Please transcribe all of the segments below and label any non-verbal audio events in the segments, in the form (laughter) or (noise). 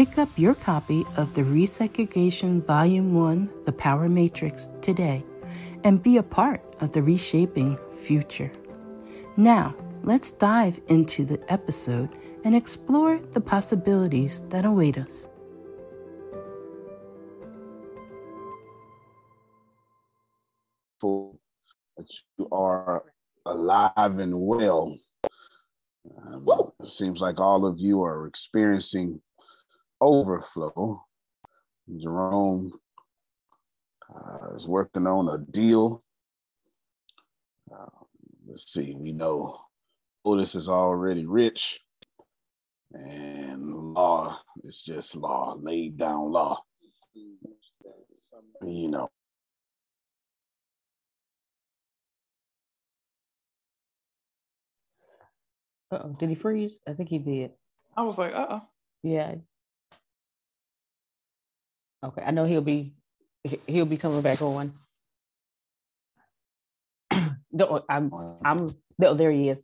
Pick up your copy of the Resegregation Volume 1 The Power Matrix today and be a part of the reshaping future. Now, let's dive into the episode and explore the possibilities that await us. That you are alive and well. Um, it seems like all of you are experiencing overflow. Jerome uh, is working on a deal. Uh, let's see, we know Otis is already rich, and law is just law, laid down law. You know. Uh-oh. did he freeze? I think he did. I was like, uh oh. Yeah, Okay, I know he'll be he'll be coming back on. (clears throat) One. I'm I'm oh, there he is.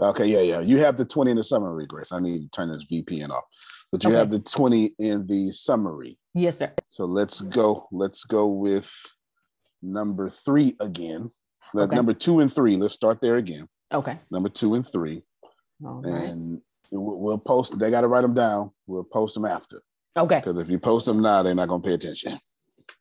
Okay, yeah, yeah. You have the 20 in the summary, Grace. I need to turn this VPN off. But you okay. have the 20 in the summary. Yes, sir. So let's go. Let's go with number three again. Okay. Number two and three. Let's start there again. Okay. Number two and three. All and right. we'll post. They got to write them down. We'll post them after. Okay. Because if you post them now, they're not going to pay attention.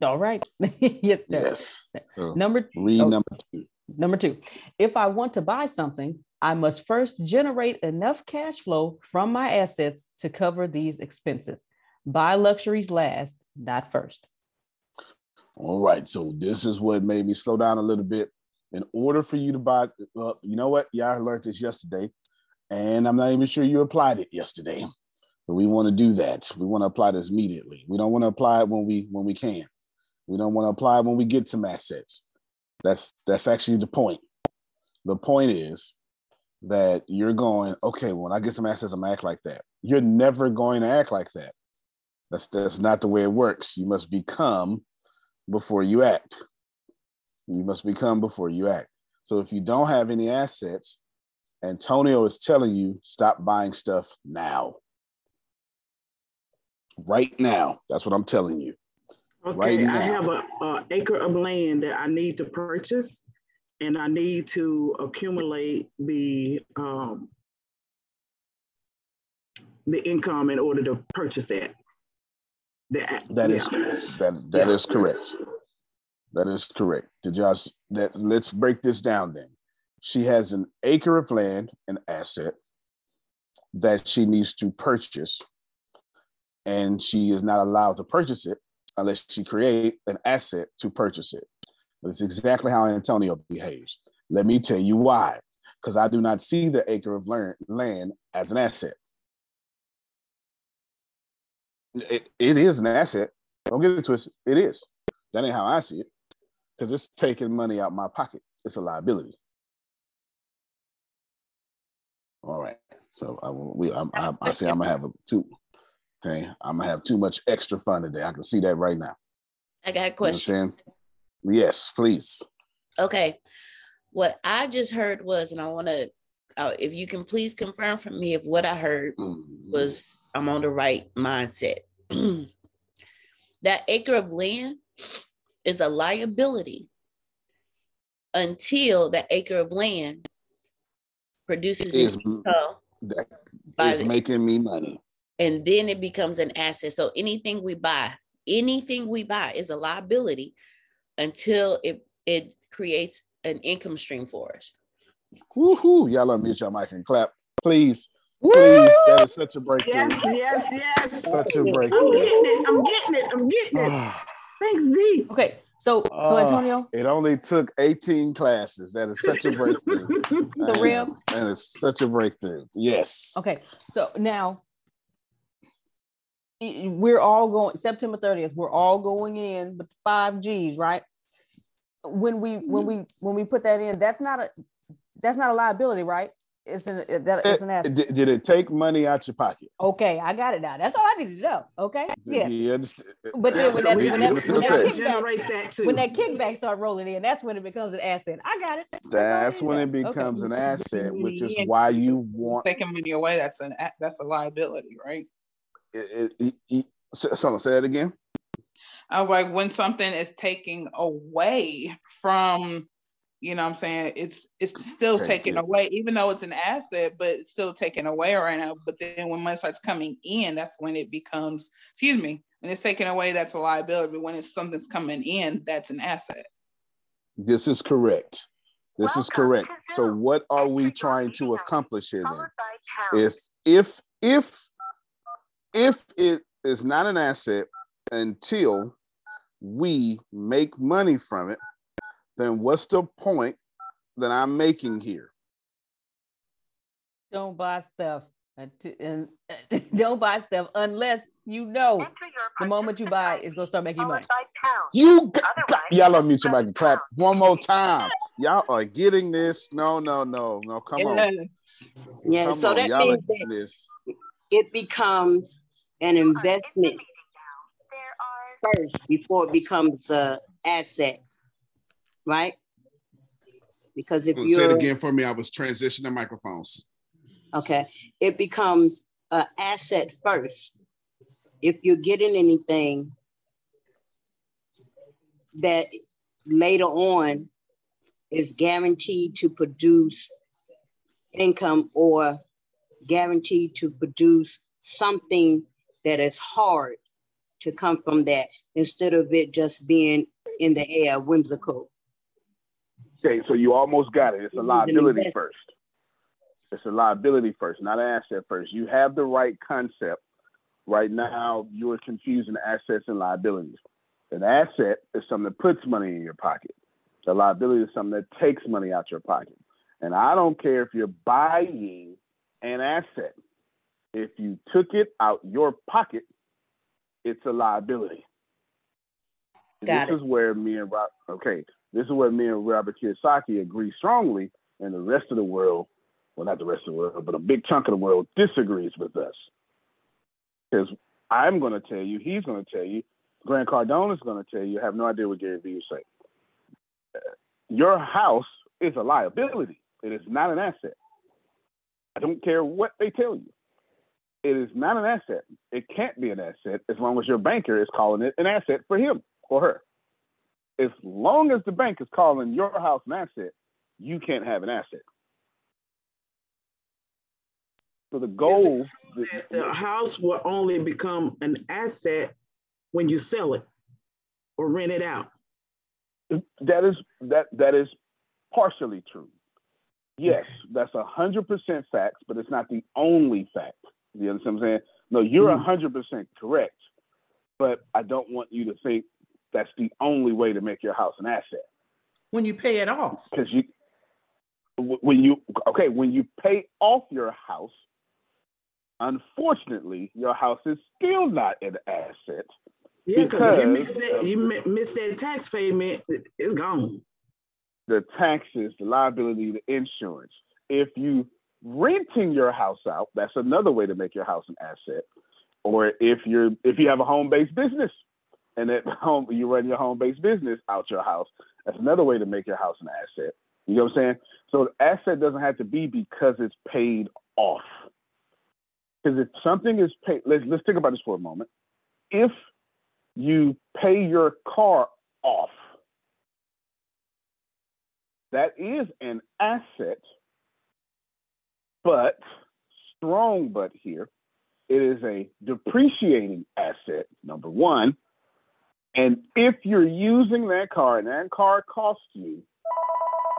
All right. (laughs) yes, sir. Yes. So number read oh, number two. Number two. If I want to buy something, I must first generate enough cash flow from my assets to cover these expenses. Buy luxuries last, not first. All right. So this is what made me slow down a little bit. In order for you to buy, well, you know what? Yeah, I learned this yesterday, and I'm not even sure you applied it yesterday. But we want to do that. We want to apply this immediately. We don't want to apply it when we when we can. We don't want to apply it when we get some assets. That's that's actually the point. The point is that you're going, okay, when I get some assets, I'm act like that. You're never going to act like that. That's that's not the way it works. You must become before you act. You must become before you act. So if you don't have any assets, Antonio is telling you stop buying stuff now right now. That's what I'm telling you. Okay, right I have a, a, acre of land that I need to purchase, and I need to accumulate the um, the income in order to purchase it. That, that is that that yeah. is correct. That is correct. Did y'all that let's break this down then. She has an acre of land, an asset that she needs to purchase, and she is not allowed to purchase it unless she create an asset to purchase it. That's exactly how Antonio behaves. Let me tell you why. Because I do not see the acre of land as an asset. It, it is an asset. Don't get it twisted. It is. That ain't how I see it. Because it's taking money out my pocket. It's a liability. All right. So I we I'm, I, I see I'm gonna have a two. Okay, I'm gonna have too much extra fun today. I can see that right now. I got a question. You know yes, please. Okay. What I just heard was, and I want to, uh, if you can please confirm for me if what I heard mm-hmm. was I'm on the right mindset. (clears throat) that acre of land is a liability until that acre of land produces is, income that is making me money. And then it becomes an asset. So anything we buy, anything we buy is a liability until it it creates an income stream for us. Woohoo! Y'all unmute your mic and clap, please. Woo! Please, that is such a breakthrough. Yes, yes, yes. Such a breakthrough. I'm getting it. I'm getting it. I'm getting it. Thanks, D. Okay, so so uh, Antonio. it only took 18 classes. That is such a breakthrough. (laughs) the real. And it's such a breakthrough. Yes. Okay, so now we're all going September 30th. We're all going in with five G's, right? When we when we when we put that in, that's not a that's not a liability, right? it's an that, it's an asset. Eh, did, did, it take money out your pocket? Okay, I got it now. That's all I need to know. Okay, yeah. You? Eh, but then when that, eh, when that, when that, kickback, that when that kickback start rolling in, that's when it becomes an asset. I got it. That's when it becomes okay. an asset, which is why you want taking money away. That's an that's a liability, right? It, it, it, someone say that again. I was like, when something is taking away from you know what I'm saying? It's it's still Thank taken you. away, even though it's an asset, but it's still taken away right now. But then when money starts coming in, that's when it becomes, excuse me, when it's taken away, that's a liability. But when it's something's coming in, that's an asset. This is correct. This Welcome is correct. So what are we trying to accomplish here then? If if if if it is not an asset until we make money from it, then what's the point that I'm making here? Don't buy stuff. And (laughs) don't buy stuff unless you know the moment you buy it, it's gonna start making money. You got, got, y'all unmute your mic and clap one more time. Y'all are getting this. No, no, no, no. Come on. Yeah. Come so on. that y'all means that this. It becomes an investment first before it becomes a asset right? Because if you say it again for me, I was transitioning microphones. Okay, it becomes an asset first. If you're getting anything that later on is guaranteed to produce income or guaranteed to produce something that is hard to come from that instead of it just being in the air whimsical Okay, so you almost got it. It's a liability first. It's a liability first, not an asset first. You have the right concept. Right now, you are confusing assets and liabilities. An asset is something that puts money in your pocket. A liability is something that takes money out your pocket. And I don't care if you're buying an asset. If you took it out your pocket, it's a liability. Got this it. is where me and Rob, okay, this is where me and Robert Kiyosaki agree strongly, and the rest of the world, well, not the rest of the world, but a big chunk of the world disagrees with us. Because I'm going to tell you, he's going to tell you, Grant Cardone is going to tell you, I have no idea what Gary Vee is saying. Uh, your house is a liability. It is not an asset. I don't care what they tell you. It is not an asset. It can't be an asset as long as your banker is calling it an asset for him or her as long as the bank is calling your house an asset, you can't have an asset. So the goal the, the house will only become an asset when you sell it or rent it out. That is that that is partially true. Yes, that's a hundred percent facts, but it's not the only fact. You understand what I'm saying? No, you're a mm. hundred percent correct, but I don't want you to think that's the only way to make your house an asset. When you pay it off, because you when you okay when you pay off your house, unfortunately, your house is still not an asset. Yeah, because you miss that, you miss that tax payment, it's gone. The taxes, the liability, the insurance. If you renting your house out, that's another way to make your house an asset. Or if you're if you have a home-based business and at (laughs) home you run your home-based business out your house, that's another way to make your house an asset. You know what I'm saying? So the asset doesn't have to be because it's paid off. Because if something is paid, let's let's think about this for a moment. If you pay your car off, that is an asset, but strong but here, it is a depreciating asset, number one. And if you're using that car and that car costs you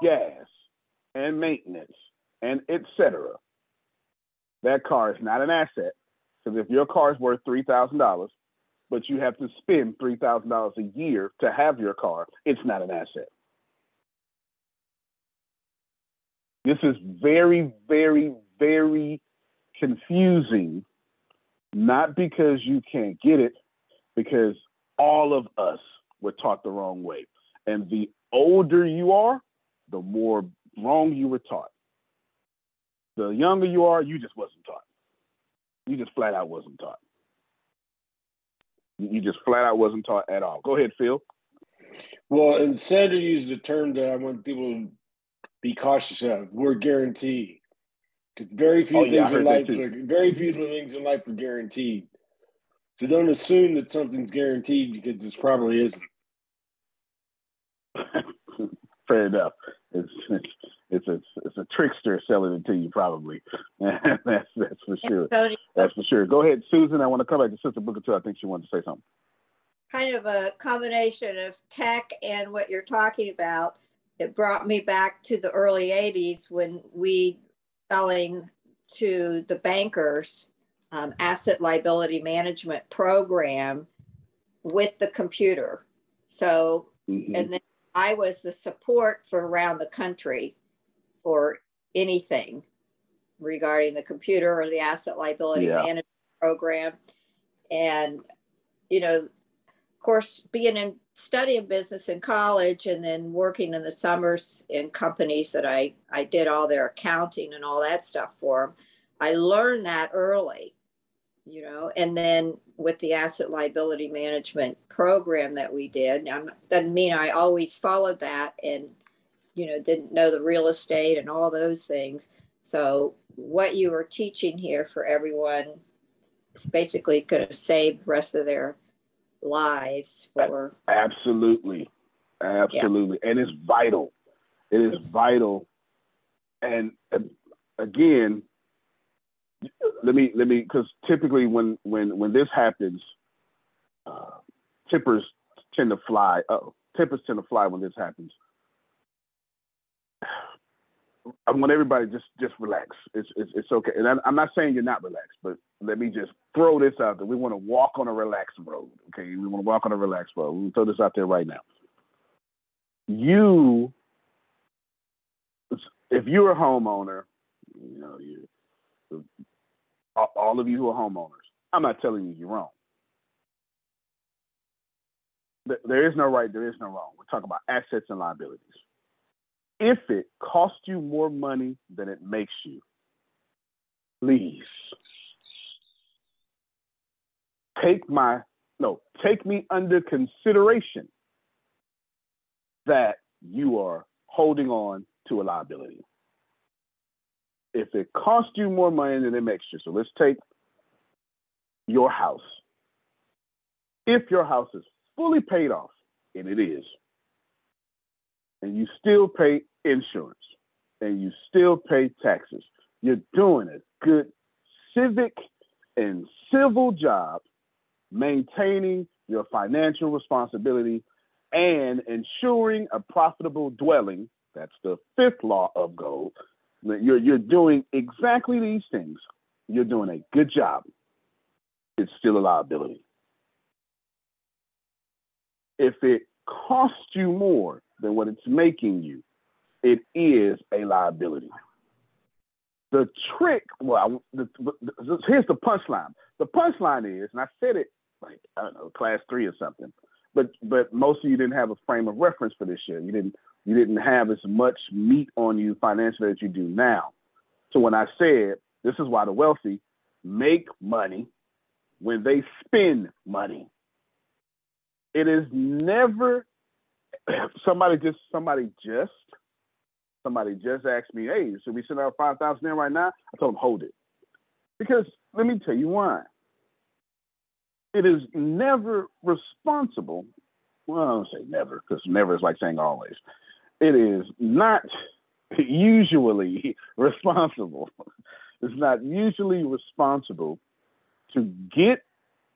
gas and maintenance and etc., that car is not an asset. Because if your car is worth three thousand dollars, but you have to spend three thousand dollars a year to have your car, it's not an asset. This is very, very, very confusing, not because you can't get it, because all of us were taught the wrong way. And the older you are, the more wrong you were taught. The younger you are, you just wasn't taught. You just flat out wasn't taught. You just flat out wasn't taught at all. Go ahead, Phil. Well, and Sandra used the term that I want people be cautious of. We're guaranteed. Because very few oh, yeah, things in life are, very few things in life are guaranteed. So don't assume that something's guaranteed because it probably isn't. (laughs) Fair enough. It's, it's it's a it's a trickster selling it to you probably. (laughs) that's that's for sure. That's for sure. Go ahead, Susan. I want to come back to Sister Booker too. I think she wanted to say something. Kind of a combination of tech and what you're talking about. It brought me back to the early '80s when we selling to the bankers um, asset liability management program with the computer. So, mm-hmm. and then I was the support for around the country for anything regarding the computer or the asset liability yeah. management program. And, you know, of course, being in studying business in college and then working in the summers in companies that I, I did all their accounting and all that stuff for them, I learned that early, you know, and then with the asset liability management program that we did, now, doesn't mean I always followed that and you know, didn't know the real estate and all those things. So what you were teaching here for everyone is basically going to save the rest of their lives for absolutely absolutely yeah. and it's vital it is it's, vital and uh, again let me let me because typically when when when this happens uh tippers tend to fly oh tippers tend to fly when this happens I want everybody just just relax. It's it's, it's okay. And I'm, I'm not saying you're not relaxed, but let me just throw this out there. We want to walk on a relaxed road. Okay, we want to walk on a relaxed road. We throw this out there right now. You, if you're a homeowner, you know you, all of you who are homeowners. I'm not telling you you're wrong. There is no right. There is no wrong. We're talking about assets and liabilities if it costs you more money than it makes you, please take my no, take me under consideration that you are holding on to a liability. If it costs you more money than it makes you, so let's take your house. If your house is fully paid off, and it is, and you still pay insurance and you still pay taxes, you're doing a good, civic and civil job maintaining your financial responsibility and ensuring a profitable dwelling. That's the fifth law of gold. You're, you're doing exactly these things. You're doing a good job. It's still a liability. If it costs you more than what it's making you, it is a liability. The trick, well, the, the, here's the punchline. The punchline is, and I said it like I don't know, class three or something, but but most of you didn't have a frame of reference for this year. You didn't you didn't have as much meat on you financially as you do now. So when I said this is why the wealthy make money when they spend money, it is never (clears throat) somebody just somebody just somebody just asked me, hey, should we send out five thousand in right now? I told them hold it. Because let me tell you why. It is never responsible. Well, I don't say never, because never is like saying always. It is not (laughs) usually (laughs) responsible. It's not usually responsible to get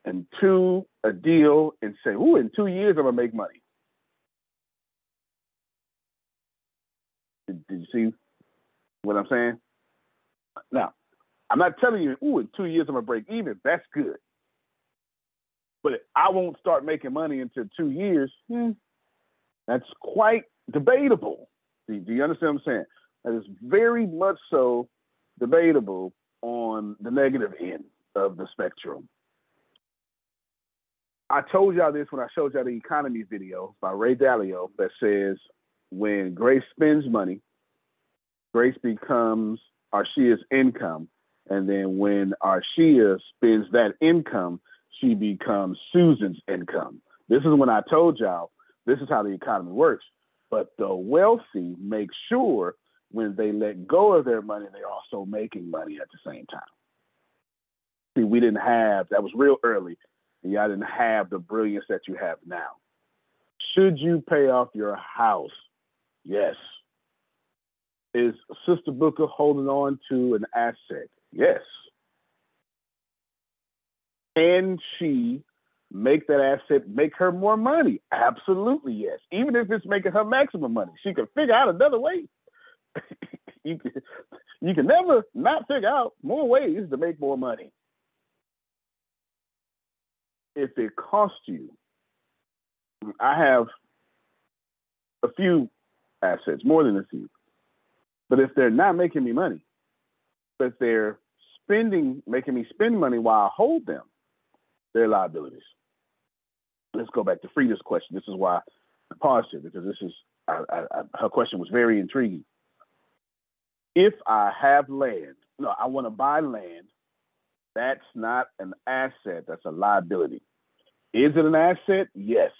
into a deal and say, "Ooh, in two years I'm gonna make money." Did, did you see what I'm saying? Now, I'm not telling you, "Ooh, in two years I'm gonna break even." That's good, but I won't start making money until two years. Hmm, that's quite debatable. Do, do you understand what I'm saying? That is very much so debatable on the negative end of the spectrum. I told y'all this when I showed y'all the economy video by Ray Dalio that says when Grace spends money, Grace becomes Arshia's income. And then when Arshia spends that income, she becomes Susan's income. This is when I told y'all this is how the economy works. But the wealthy make sure when they let go of their money, they're also making money at the same time. See, we didn't have that was real early y'all didn't have the brilliance that you have now. Should you pay off your house? Yes. Is Sister Booker holding on to an asset? Yes. Can she make that asset make her more money? Absolutely, yes. Even if it's making her maximum money, she can figure out another way. (laughs) you can you can never not figure out more ways to make more money if it costs you, I have a few assets, more than a few. But if they're not making me money, but they're spending, making me spend money while I hold them, they're liabilities. Let's go back to Frida's question. This is why I paused here because this is I, I, her question was very intriguing. If I have land, no, I want to buy land that's not an asset, that's a liability. Is it an asset? Yes.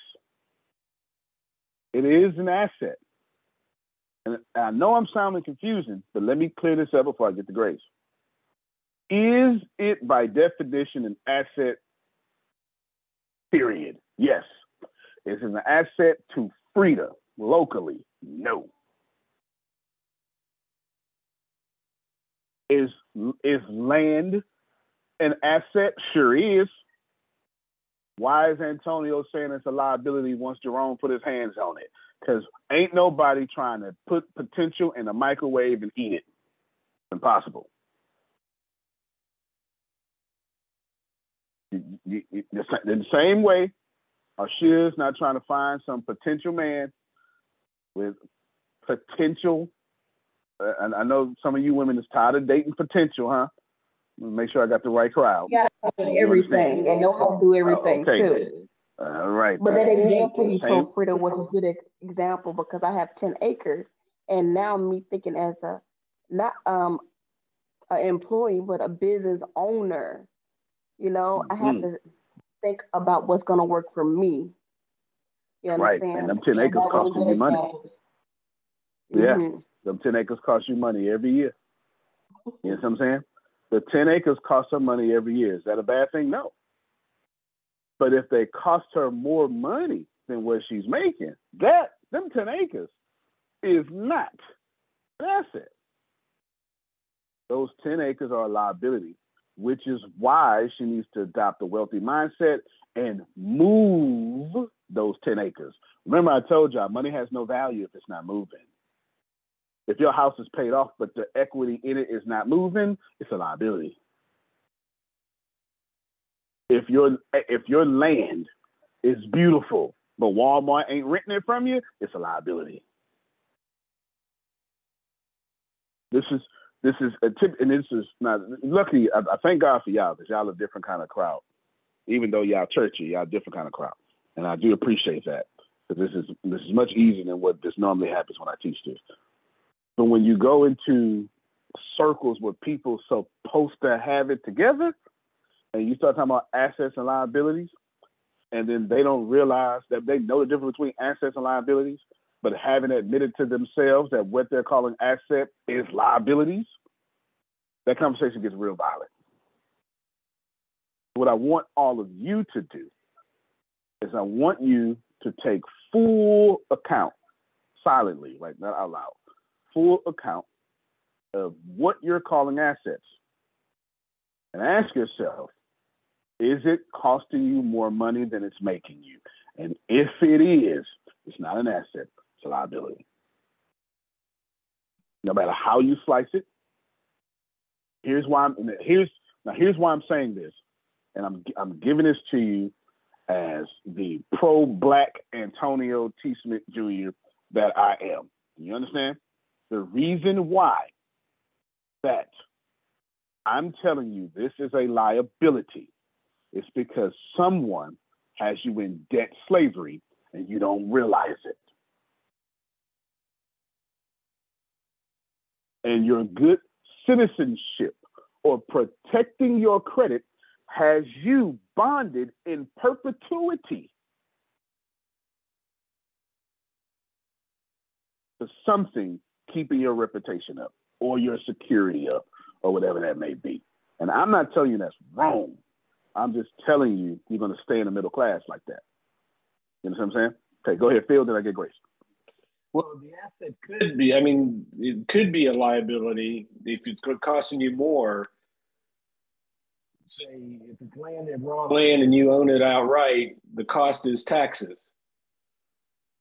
It is an asset. And I know I'm sounding confusing, but let me clear this up before I get to grace. Is it by definition an asset? Period. Yes. Is an asset to Frida locally? No. Is is land an asset? Sure is. Why is Antonio saying it's a liability once Jerome put his hands on it? Because ain't nobody trying to put potential in a microwave and eat it. Impossible. The same way, Arshia's not trying to find some potential man with potential. Uh, and I know some of you women is tired of dating potential, huh? Make sure I got the right crowd. Yeah, everything and know how to do everything okay. too. All right. But that example you told Frida was a good example because I have 10 acres and now me thinking as a not um an employee but a business owner, you know, mm-hmm. I have mm-hmm. to think about what's gonna work for me. You understand? Right. And them 10 acres cost you money. Mm-hmm. Yeah. Them 10 acres cost you money every year. You know what I'm saying? The 10 acres cost her money every year. Is that a bad thing? No. But if they cost her more money than what she's making, that them 10 acres is not an asset. Those 10 acres are a liability which is why she needs to adopt a wealthy mindset and move those 10 acres. Remember, I told y'all money has no value if it's not moving. If your house is paid off, but the equity in it is not moving, it's a liability. If your if your land is beautiful, but Walmart ain't renting it from you, it's a liability. This is this is a tip, and this is not lucky. I, I thank God for y'all because y'all a different kind of crowd. Even though y'all churchy, y'all a different kind of crowd, and I do appreciate that because this is this is much easier than what this normally happens when I teach this. But when you go into circles where people supposed to have it together, and you start talking about assets and liabilities, and then they don't realize that they know the difference between assets and liabilities, but haven't admitted to themselves that what they're calling asset is liabilities, that conversation gets real violent. What I want all of you to do is I want you to take full account, silently, like not out loud, full account of what you're calling assets. And ask yourself, is it costing you more money than it's making you? And if it is, it's not an asset, liability. No matter how you slice it, here's why I'm here's now here's why I'm saying this, and I'm I'm giving this to you as the pro-black Antonio T. Smith Jr. that I am. You understand? The reason why that I'm telling you this is a liability is because someone has you in debt slavery and you don't realize it. And your good citizenship or protecting your credit has you bonded in perpetuity to something keeping your reputation up or your security up or whatever that may be. And I'm not telling you that's wrong. I'm just telling you you're going to stay in the middle class like that. You know what I'm saying? Okay, go ahead, Phil, then I get Grace. Well, the asset could be, I mean, it could be a liability if it's costing you more say if it's land raw land and you own it outright, the cost is taxes.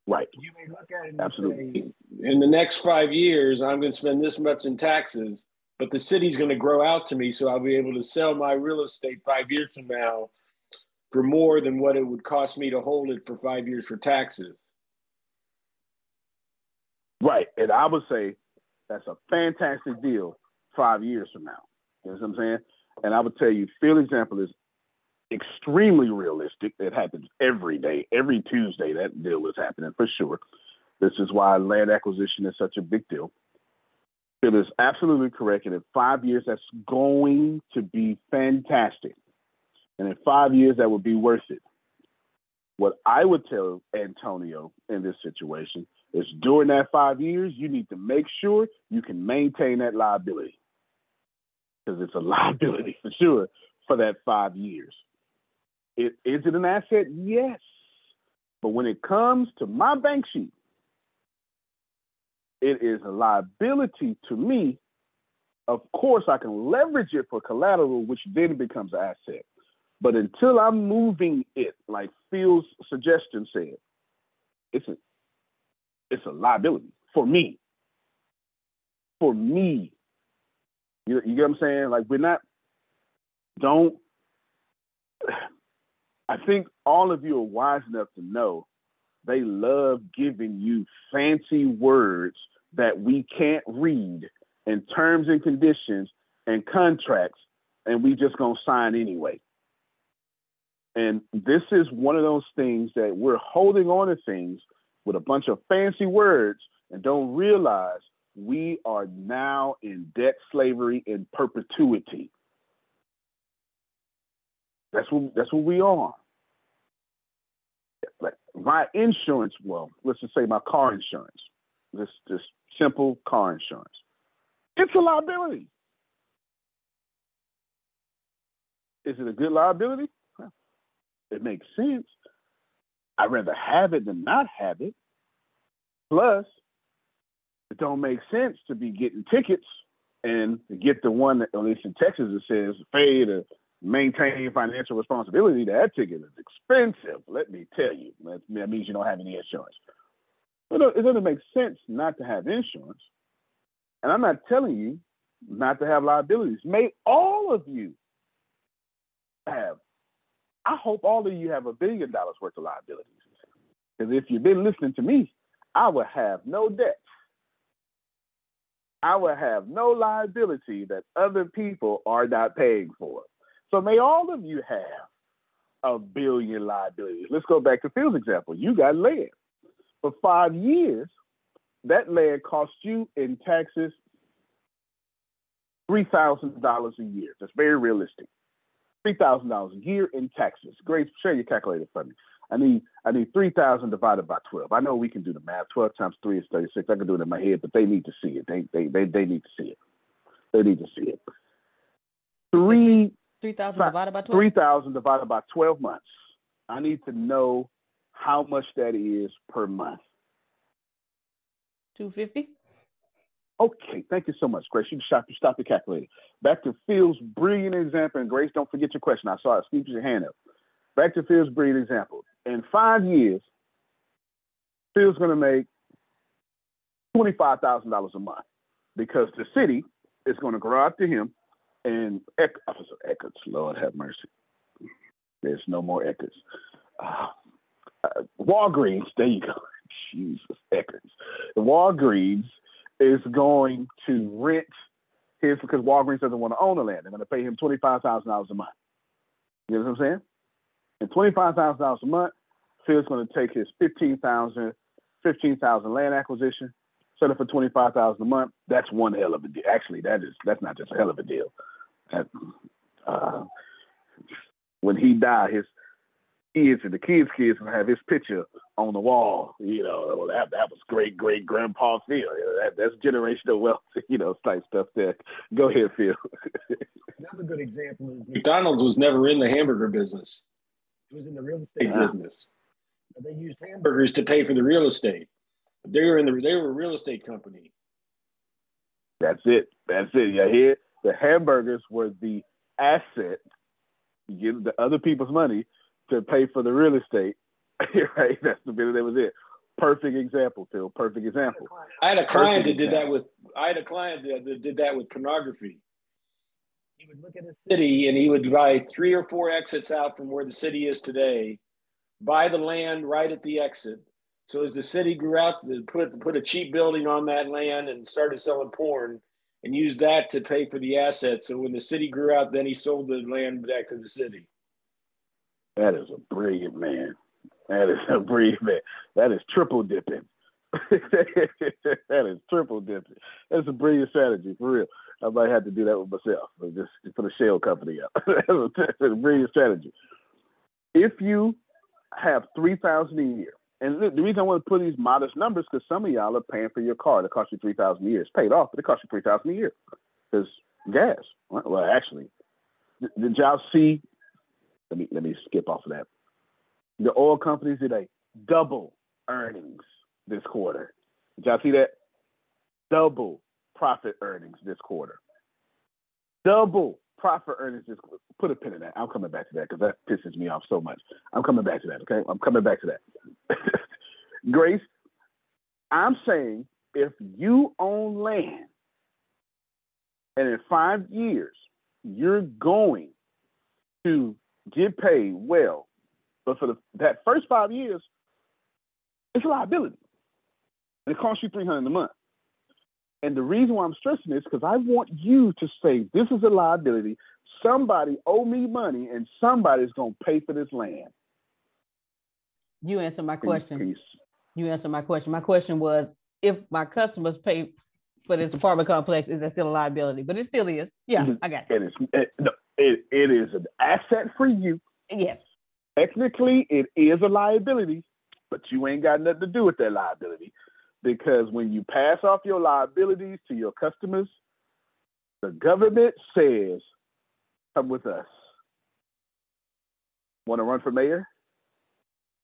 Right. You may look at it and Absolutely. say, in the next five years, I'm going to spend this much in taxes, but the city's going to grow out to me, so I'll be able to sell my real estate five years from now for more than what it would cost me to hold it for five years for taxes. Right. And I would say that's a fantastic deal five years from now. You know what I'm saying? And I would tell you, Phil's example is extremely realistic. It happens every day, every Tuesday. That deal is happening for sure. This is why land acquisition is such a big deal. It is absolutely correct. And in five years, that's going to be fantastic. And in five years, that would be worth it. What I would tell Antonio in this situation is during that five years, you need to make sure you can maintain that liability because it's a (laughs) liability for sure for that five years. It, is it an asset? Yes. But when it comes to my bank sheet, it is a liability to me. Of course, I can leverage it for collateral, which then becomes an asset. But until I'm moving it, like Phil's suggestion said, it's a it's a liability for me. For me, you, you get what I'm saying? Like we're not. Don't. (sighs) I think all of you are wise enough to know they love giving you fancy words that we can't read and terms and conditions and contracts, and we just gonna sign anyway. And this is one of those things that we're holding on to things with a bunch of fancy words and don't realize we are now in debt slavery in perpetuity. That's what that's what we are. Like my insurance, well, let's just say my car insurance. This just simple car insurance. It's a liability. Is it a good liability? It makes sense. I'd rather have it than not have it. Plus, it don't make sense to be getting tickets and get the one that, at least in Texas, it says pay to maintain financial responsibility. That ticket is expensive. Let me tell you, that, means you don't have any insurance. It doesn't make sense not to have insurance. And I'm not telling you not to have liabilities. May all of you have. I hope all of you have a billion dollars worth of liabilities. Because if you've been listening to me, I will have no debt. I will have no liability that other people are not paying for. So may all of you have a billion liabilities. Let's go back to Phil's example. You got land. For five years, that land cost you in taxes $3,000 a year. That's very realistic. $3,000 a year in taxes. Grace, share your calculator for me. I need I need 3,000 divided by 12. I know we can do the math. 12 times 3 is 36. I can do it in my head, but they need to see it. They they they, they need to see it. They need to see it. Three 3,000 divided by 12? 3,000 divided by 12 months. I need to know how much that is per month. 250? Okay, thank you so much, Grace. You stop, you stop the calculator. Back to Phil's brilliant example, and Grace, don't forget your question. I saw it. Steve, your hand up. Back to Phil's brilliant example. In five years, Phil's going to make $25,000 a month because the city is going to grow out to him and Eck- Officer Eckerd's, Lord have mercy. There's no more Eckerd's. Uh, uh, Walgreens, there you go. (laughs) Jesus, Eckerd's. Walgreens is going to rent his because Walgreens doesn't want to own the land. They're going to pay him twenty five thousand dollars a month. You know what I'm saying? And twenty five thousand dollars a month, Phil's going to take his 15,000 15,000 land acquisition, sell it for twenty five thousand a month. That's one hell of a deal. Actually, that is that's not just a hell of a deal. That, uh, when he died, his kids and the kids' kids gonna have his picture on the wall. You know, well, that that was great great grandpa Phil. You know, that, that's generational wealth. (laughs) You know, type stuff there. Go ahead, Phil. Another good example is McDonald's was never in the hamburger business. It was in the real estate yeah. business. They used hamburgers to pay for the real estate. They were in the they were a real estate company. That's it. That's it. You hear? The hamburgers were the asset. You give the other people's money to pay for the real estate. (laughs) right? That's the bit that was it. Perfect example, Phil. Perfect example. I had a client Perfect that did example. that with. I had a client that did that with pornography. He would look at a city and he would buy three or four exits out from where the city is today, buy the land right at the exit. So as the city grew out, they put put a cheap building on that land and started selling porn, and used that to pay for the assets. So when the city grew out, then he sold the land back to the city. That is a brilliant man. That is a brilliant man. That is triple dipping. (laughs) that is triple dipping. That's a brilliant strategy for real. I might have to do that with myself, just put a shell company up. (laughs) that's a brilliant strategy. If you have three thousand a year, and the reason I want to put these modest numbers because some of y'all are paying for your car that cost you three thousand a year. It's paid off, but it costs you three thousand a year because gas. Well, actually, did y'all see let me let me skip off of that. The oil companies did a double earnings this quarter. Did y'all see that? Double profit earnings this quarter. Double profit earnings this quarter. Put a pin in that. I'm coming back to that because that pisses me off so much. I'm coming back to that. Okay, I'm coming back to that. (laughs) Grace, I'm saying if you own land and in five years you're going to get paid well, but for the, that first five years, it's a liability. And it costs you 300 a month. And the reason why I'm stressing this because I want you to say this is a liability. Somebody owe me money, and somebody's going to pay for this land. You answer my question. Peace. You answer my question. My question was if my customers pay for this apartment complex, is that still a liability? But it still is. Yeah, mm-hmm. I got it. It is. It, no, it, it is an asset for you. Yes. Technically, it is a liability, but you ain't got nothing to do with that liability because when you pass off your liabilities to your customers, the government says, come with us. Want to run for mayor?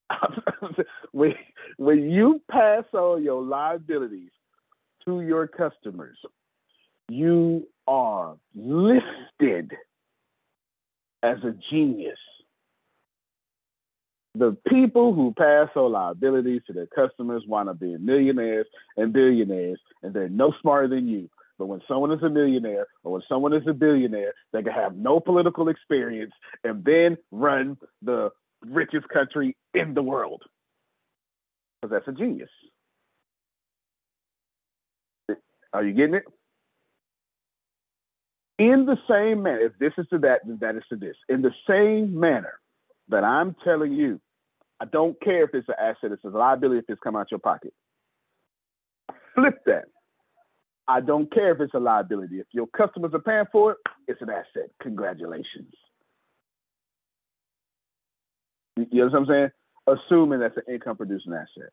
(laughs) when, when you pass on your liabilities to your customers, you are listed as a genius. The people who pass on liabilities to their customers wind up being millionaires and billionaires, and they're no smarter than you. But when someone is a millionaire or when someone is a billionaire, they can have no political experience and then run the richest country in the world. Because that's a genius. Are you getting it? In the same manner, if this is to that, then that is to this. In the same manner that I'm telling you, I don't care if it's an asset, it's a liability if it's come out your pocket. Flip that. I don't care if it's a liability. If your customers are paying for it, it's an asset. Congratulations. You know what I'm saying? Assuming that's an income producing asset.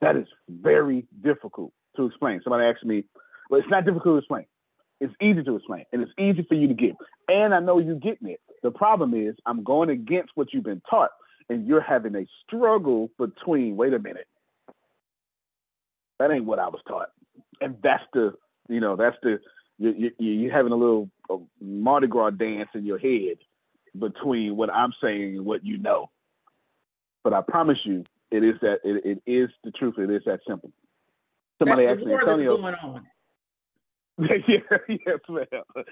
That is very difficult to explain. Somebody asked me, well, it's not difficult to explain. It's easy to explain and it's easy for you to get. And I know you're getting it. The problem is I'm going against what you've been taught and you're having a struggle between, wait a minute, that ain't what I was taught and that's the you know that's the you you you having a little a Mardi Gras dance in your head between what I'm saying and what you know. But I promise you, it is that it, it is the truth. It is that simple. Somebody that's the war Antonio, that's going on. (laughs) yeah, yes, ma'am. (laughs)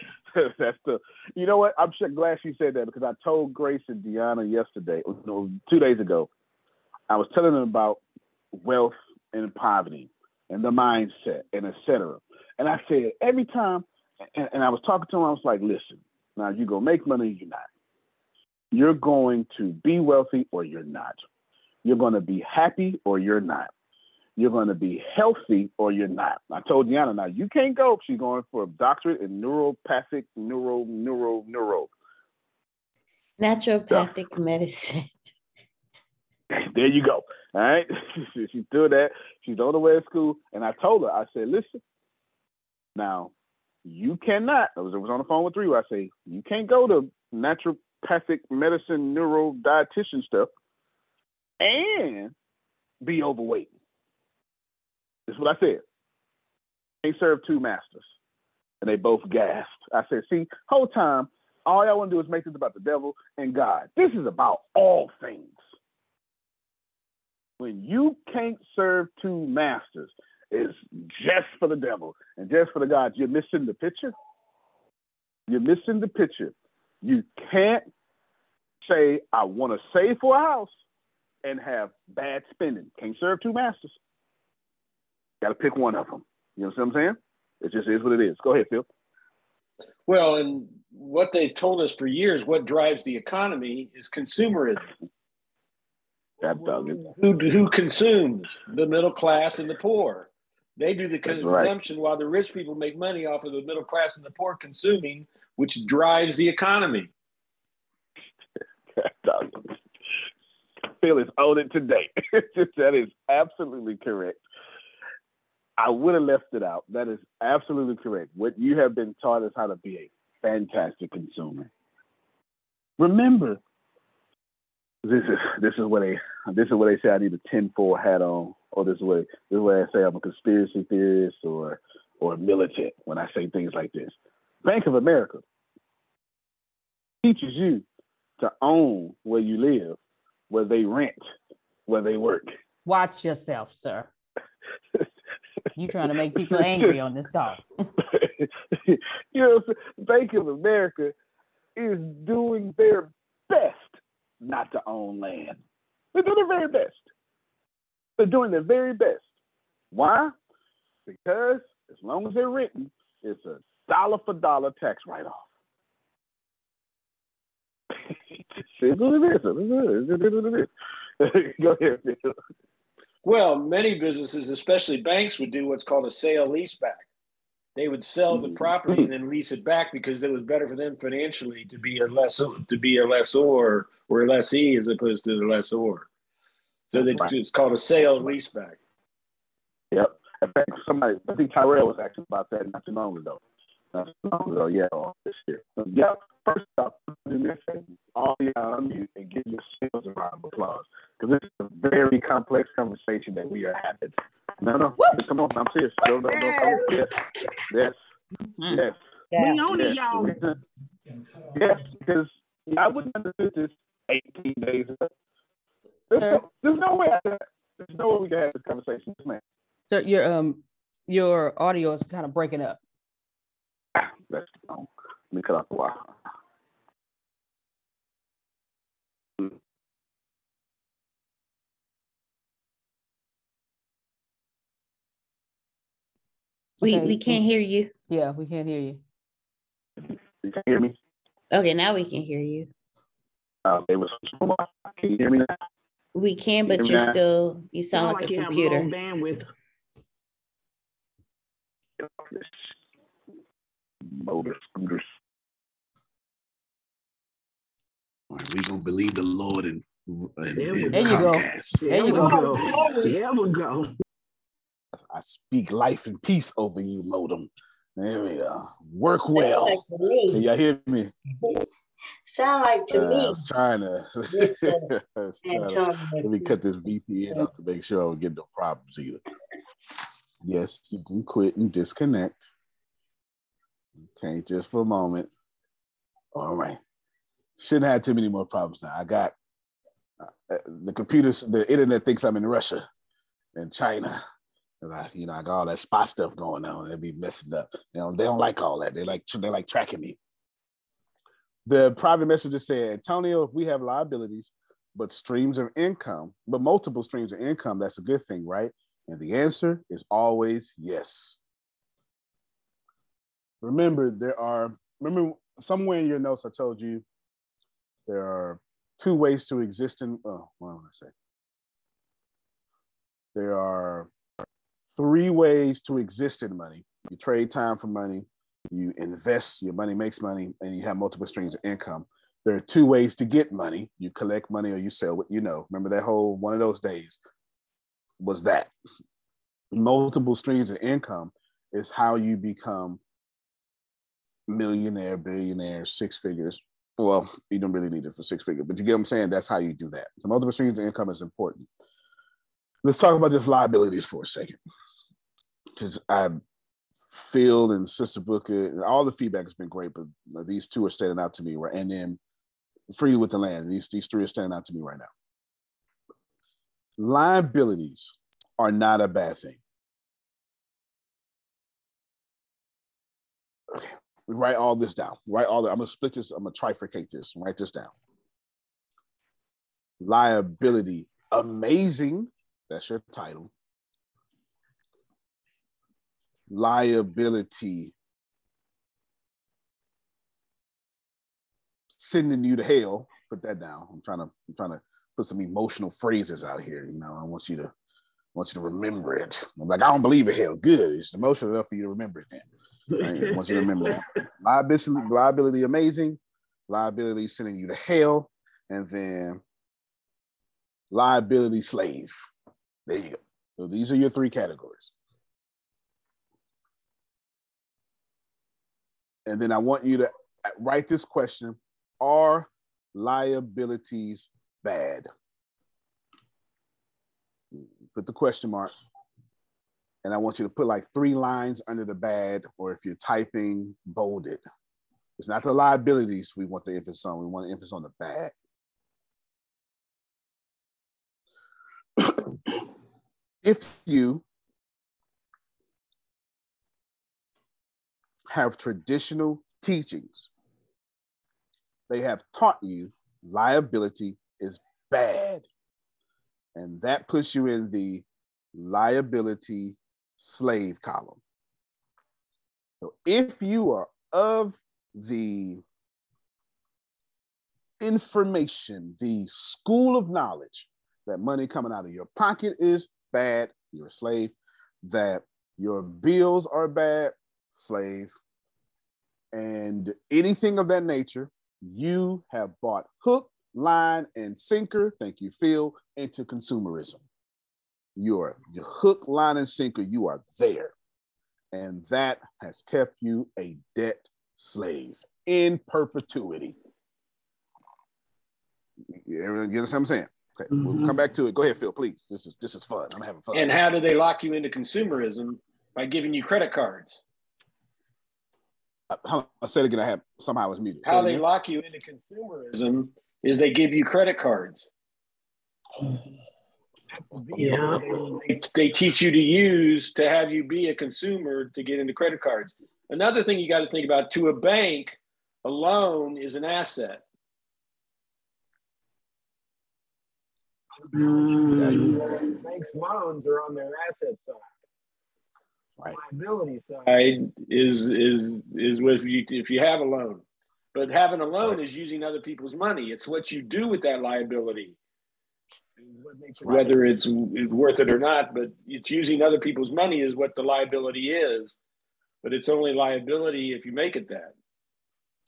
That's the. You know what? I'm glad she said that because I told Grace and Deanna yesterday, no, two days ago. I was telling them about wealth and poverty, and the mindset and etc. And I said every time, and, and I was talking to him, I was like, listen, now you go make money, you're not. You're going to be wealthy or you're not. You're going to be happy or you're not. You're going to be healthy or you're not. I told Deanna, now you can't go. She's going for a doctorate in neuropathic neuro neuro neuro. Naturopathic so, medicine. (laughs) There you go. All right. (laughs) She's doing that. She's on the way to school. And I told her, I said, listen, now you cannot. I was, I was on the phone with three I say, you can't go to naturopathic medicine, neuro dietitian stuff and be overweight. That's what I said. They serve two masters. And they both gasped. I said, see, whole time, all y'all want to do is make this about the devil and God. This is about all things when you can't serve two masters, it's just for the devil and just for the gods. You're missing the picture. You're missing the picture. You can't say, I want to save for a house and have bad spending. Can't serve two masters. Got to pick one of them. You know what I'm saying? It just is what it is. Go ahead, Phil. Well, and what they've told us for years, what drives the economy is consumerism. Who, who consumes? The middle class and the poor. They do the consumption right. while the rich people make money off of the middle class and the poor consuming, which drives the economy. Phil is on it today. (laughs) that is absolutely correct. I would have left it out. That is absolutely correct. What you have been taught is how to be a fantastic consumer. Remember, this is this is what they this is what they say I need a tinfoil hat on, or this way this way I say I'm a conspiracy theorist or or militant when I say things like this. Bank of America teaches you to own where you live, where they rent, where they work. Watch yourself, sir. (laughs) you trying to make people angry on this call. (laughs) you know, Bank of America is doing their best not to own land. They're doing their very best. They're doing their very best. Why? Because as long as they're written, it's a dollar for dollar tax write off. (laughs) Go ahead. Well, many businesses, especially banks, would do what's called a sale leaseback they would sell the mm-hmm. property and then lease it back because it was better for them financially to be a lessor to be a lessor or a lessee as opposed to the lessor. So they, right. it's called a sale leaseback. Yep. In fact, somebody I think Tyrell was asking about that not too long ago. Not too long ago, yeah, this year. So, yep. First off, all the unmute and give yourselves a round of applause because this is a very complex conversation that we are having. No, no, Woo! come on, I'm serious. No, no, no, yes. yes. Mm-hmm. Yes. Yeah. We own it, y'all. Yes, because I wouldn't understand this 18 days ago. There's, no, there's no way I there's no way we can have this conversation, man. So your um your audio is kind of breaking up. Ah, that's wrong. Let me cut off the wire. We okay. we can't hear you. Yeah, we can't hear you. You can hear me. Okay, now we can hear you. Uh, it was. Can you hear me now? We can, but you're still you sound, like, like, a computer. Have bandwidth. Motor scooters. All right, we gonna believe the Lord and, and, there, and there you go. There you go. There we go. I speak life and peace over you, modem. There we go. Work well. Like Can y'all hear me? Sound like to uh, me. I was trying to, (laughs) was trying to let me cut this VPN off to make sure I don't get no problems either. Yes, you can quit and disconnect. Okay, just for a moment. All right. Shouldn't have too many more problems now. I got uh, the computers, the internet thinks I'm in Russia and China. And I, you know, I got all that spy stuff going on. They be messing up. You know, they don't like all that. They like they like tracking me. The private messenger said, Antonio, if we have liabilities, but streams of income, but multiple streams of income, that's a good thing, right? And the answer is always yes. Remember, there are, remember somewhere in your notes, I told you there are two ways to exist in, oh, what am I say? There are three ways to exist in money. You trade time for money, you invest, your money makes money, and you have multiple streams of income. There are two ways to get money. You collect money or you sell what you know. Remember that whole one of those days was that. Multiple streams of income is how you become millionaire, billionaire, six figures. Well, you don't really need it for six figures, but you get what I'm saying? That's how you do that. So multiple streams of income is important. Let's talk about just liabilities for a second. Because I Phil and Sister Booker, and all the feedback has been great, but these two are standing out to me, right? And then Free with the Land, these, these three are standing out to me right now. Liabilities are not a bad thing. Write all this down. Write all. The, I'm gonna split this. I'm gonna trifurcate this. Write this down. Liability, amazing. That's your title liability sending you to hell. Put that down. I'm trying to I'm trying to put some emotional phrases out here. You know, I want you to I want you to remember it. I'm like, I don't believe in hell. Good. It's emotional enough for you to remember it. Then. Right? I want you to (laughs) remember that. Liability, liability amazing. Liability sending you to hell. And then liability slave. There you go. So these are your three categories. And then I want you to write this question Are liabilities bad? Put the question mark. And I want you to put like three lines under the bad, or if you're typing, bold it. It's not the liabilities we want the emphasis on, we want to emphasis on the bad. (coughs) if you have traditional teachings. They have taught you liability is bad. And that puts you in the liability slave column. So if you are of the information, the school of knowledge that money coming out of your pocket is bad, you're a slave, that your bills are bad, slave, and anything of that nature, you have bought hook, line, and sinker, thank you, Phil, into consumerism. You're your hook, line, and sinker, you are there. And that has kept you a debt slave in perpetuity. You understand what I'm saying? Okay, mm-hmm. we'll come back to it. Go ahead, Phil, please. This is this is fun. I'm having fun. And how do they lock you into consumerism? By giving you credit cards. I said again. I have somehow I was muted. How they lock you into consumerism is they give you credit cards. Yeah. They, they teach you to use to have you be a consumer to get into credit cards. Another thing you got to think about to a bank, a loan is an asset. Mm. Banks loans are on their asset side. Right. Liability side is is is with you if you have a loan, but having a loan is using other people's money. It's what you do with that liability, whether it's worth it or not. But it's using other people's money is what the liability is, but it's only liability if you make it that.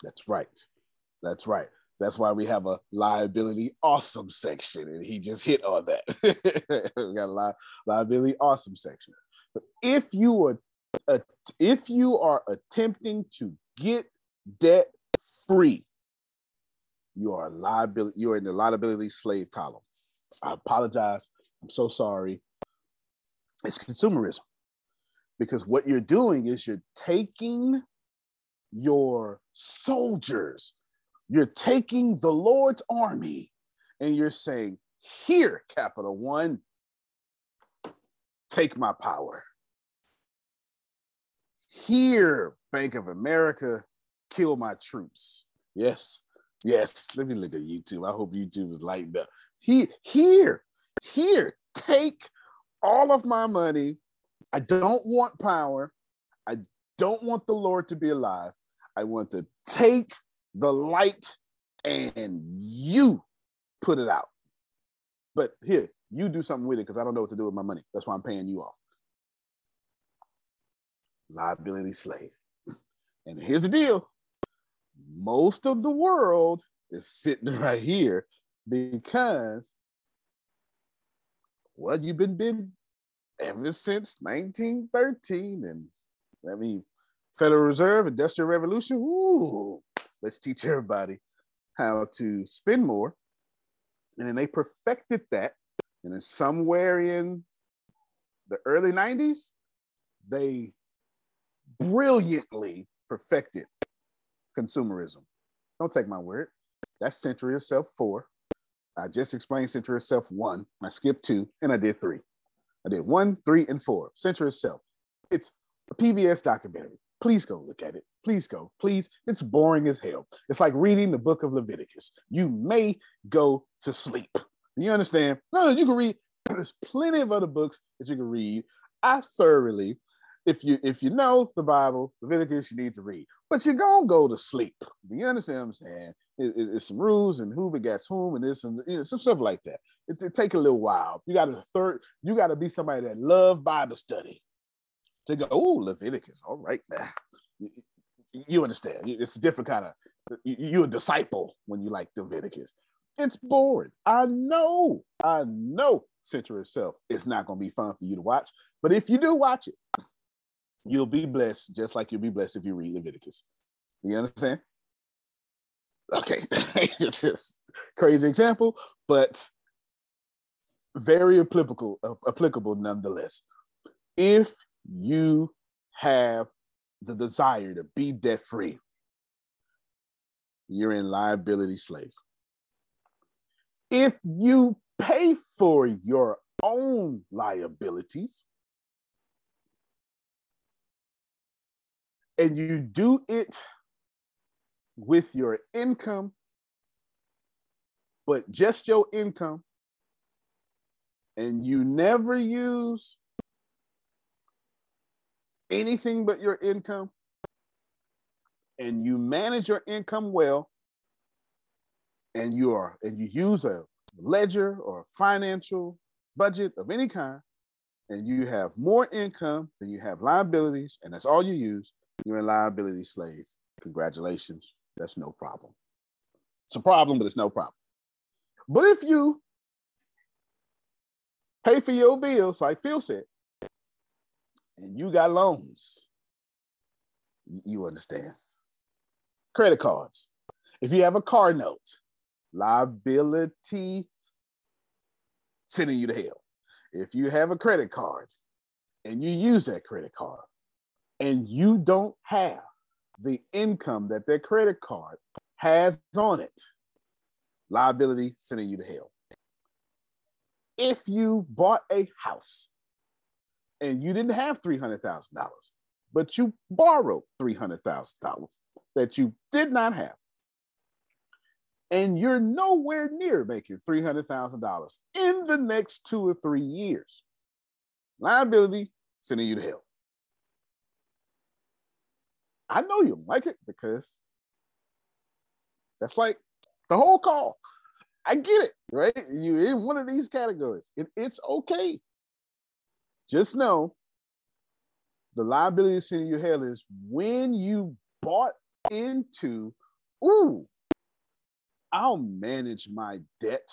That's right. That's right. That's why we have a liability awesome section, and he just hit on that. (laughs) we got a li- liability awesome section. But if you are uh, if you are attempting to get debt free, you are a liability. You are in the liability slave column. I apologize. I'm so sorry. It's consumerism because what you're doing is you're taking your soldiers you're taking the Lord's army and you're saying, Here, Capital One, take my power. Here, Bank of America, kill my troops. Yes, yes. Let me look at YouTube. I hope YouTube is lightened up. He, here, here, take all of my money. I don't want power. I don't want the Lord to be alive. I want to take the light and you put it out. But here, you do something with it because I don't know what to do with my money. That's why I'm paying you off. Liability slave. And here's the deal most of the world is sitting (laughs) right here because well, you've been been ever since 1913 and I mean Federal Reserve, Industrial Revolution. Ooh, let's teach everybody how to spend more. And then they perfected that. And then somewhere in the early 90s, they brilliantly perfected consumerism. Don't take my word. That's Century of Self 4. I just explained Century of Self 1. I skipped two and I did three. I did one, three, and four. Century of Self. It's a PBS documentary. Please go look at it. Please go. Please. It's boring as hell. It's like reading the book of Leviticus. You may go to sleep. You understand? No, you can read. (clears throat) There's plenty of other books that you can read. I thoroughly, if you if you know the Bible, Leviticus, you need to read. But you're gonna go to sleep. Do you understand what I'm saying? It, it, it's some rules and who begets whom and this and you know, some stuff like that. It, it take a little while. You got to third. You got to be somebody that love Bible study to go, oh, Leviticus, all right now. You, you understand. It's a different kind of, you're a disciple when you like Leviticus. It's boring. I know, I know Century of Self It's not going to be fun for you to watch. But if you do watch it, you'll be blessed just like you'll be blessed if you read Leviticus. You understand? Okay, (laughs) it's just crazy example, but very applicable, applicable nonetheless. If you have the desire to be debt free, you're in liability slave. If you pay for your own liabilities and you do it with your income, but just your income, and you never use anything but your income and you manage your income well and you are and you use a ledger or financial budget of any kind and you have more income than you have liabilities and that's all you use you're a liability slave. Congratulations that's no problem it's a problem but it's no problem but if you pay for your bills like phil said and you got loans, you understand. Credit cards. If you have a car note, liability sending you to hell. If you have a credit card and you use that credit card and you don't have the income that their credit card has on it. Liability sending you to hell. If you bought a house and you didn't have $300,000, but you borrowed $300,000 that you did not have, and you're nowhere near making $300,000 in the next two or three years, liability sending you to hell. I know you like it because that's like the whole call. I get it, right? You're in one of these categories. It, it's okay. Just know the liability sending you hell is when you bought into, ooh, I'll manage my debt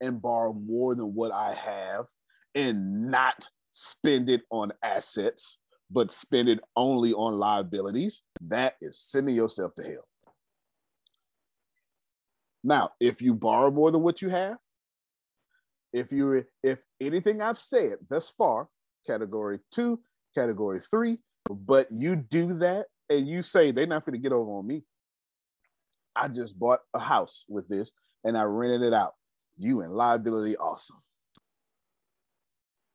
and borrow more than what I have and not spend it on assets, but spend it only on liabilities. That is sending yourself to hell. Now, if you borrow more than what you have, if you if anything I've said thus far, category two, category three, but you do that and you say they're not going to get over on me. I just bought a house with this and I rented it out. You and liability awesome.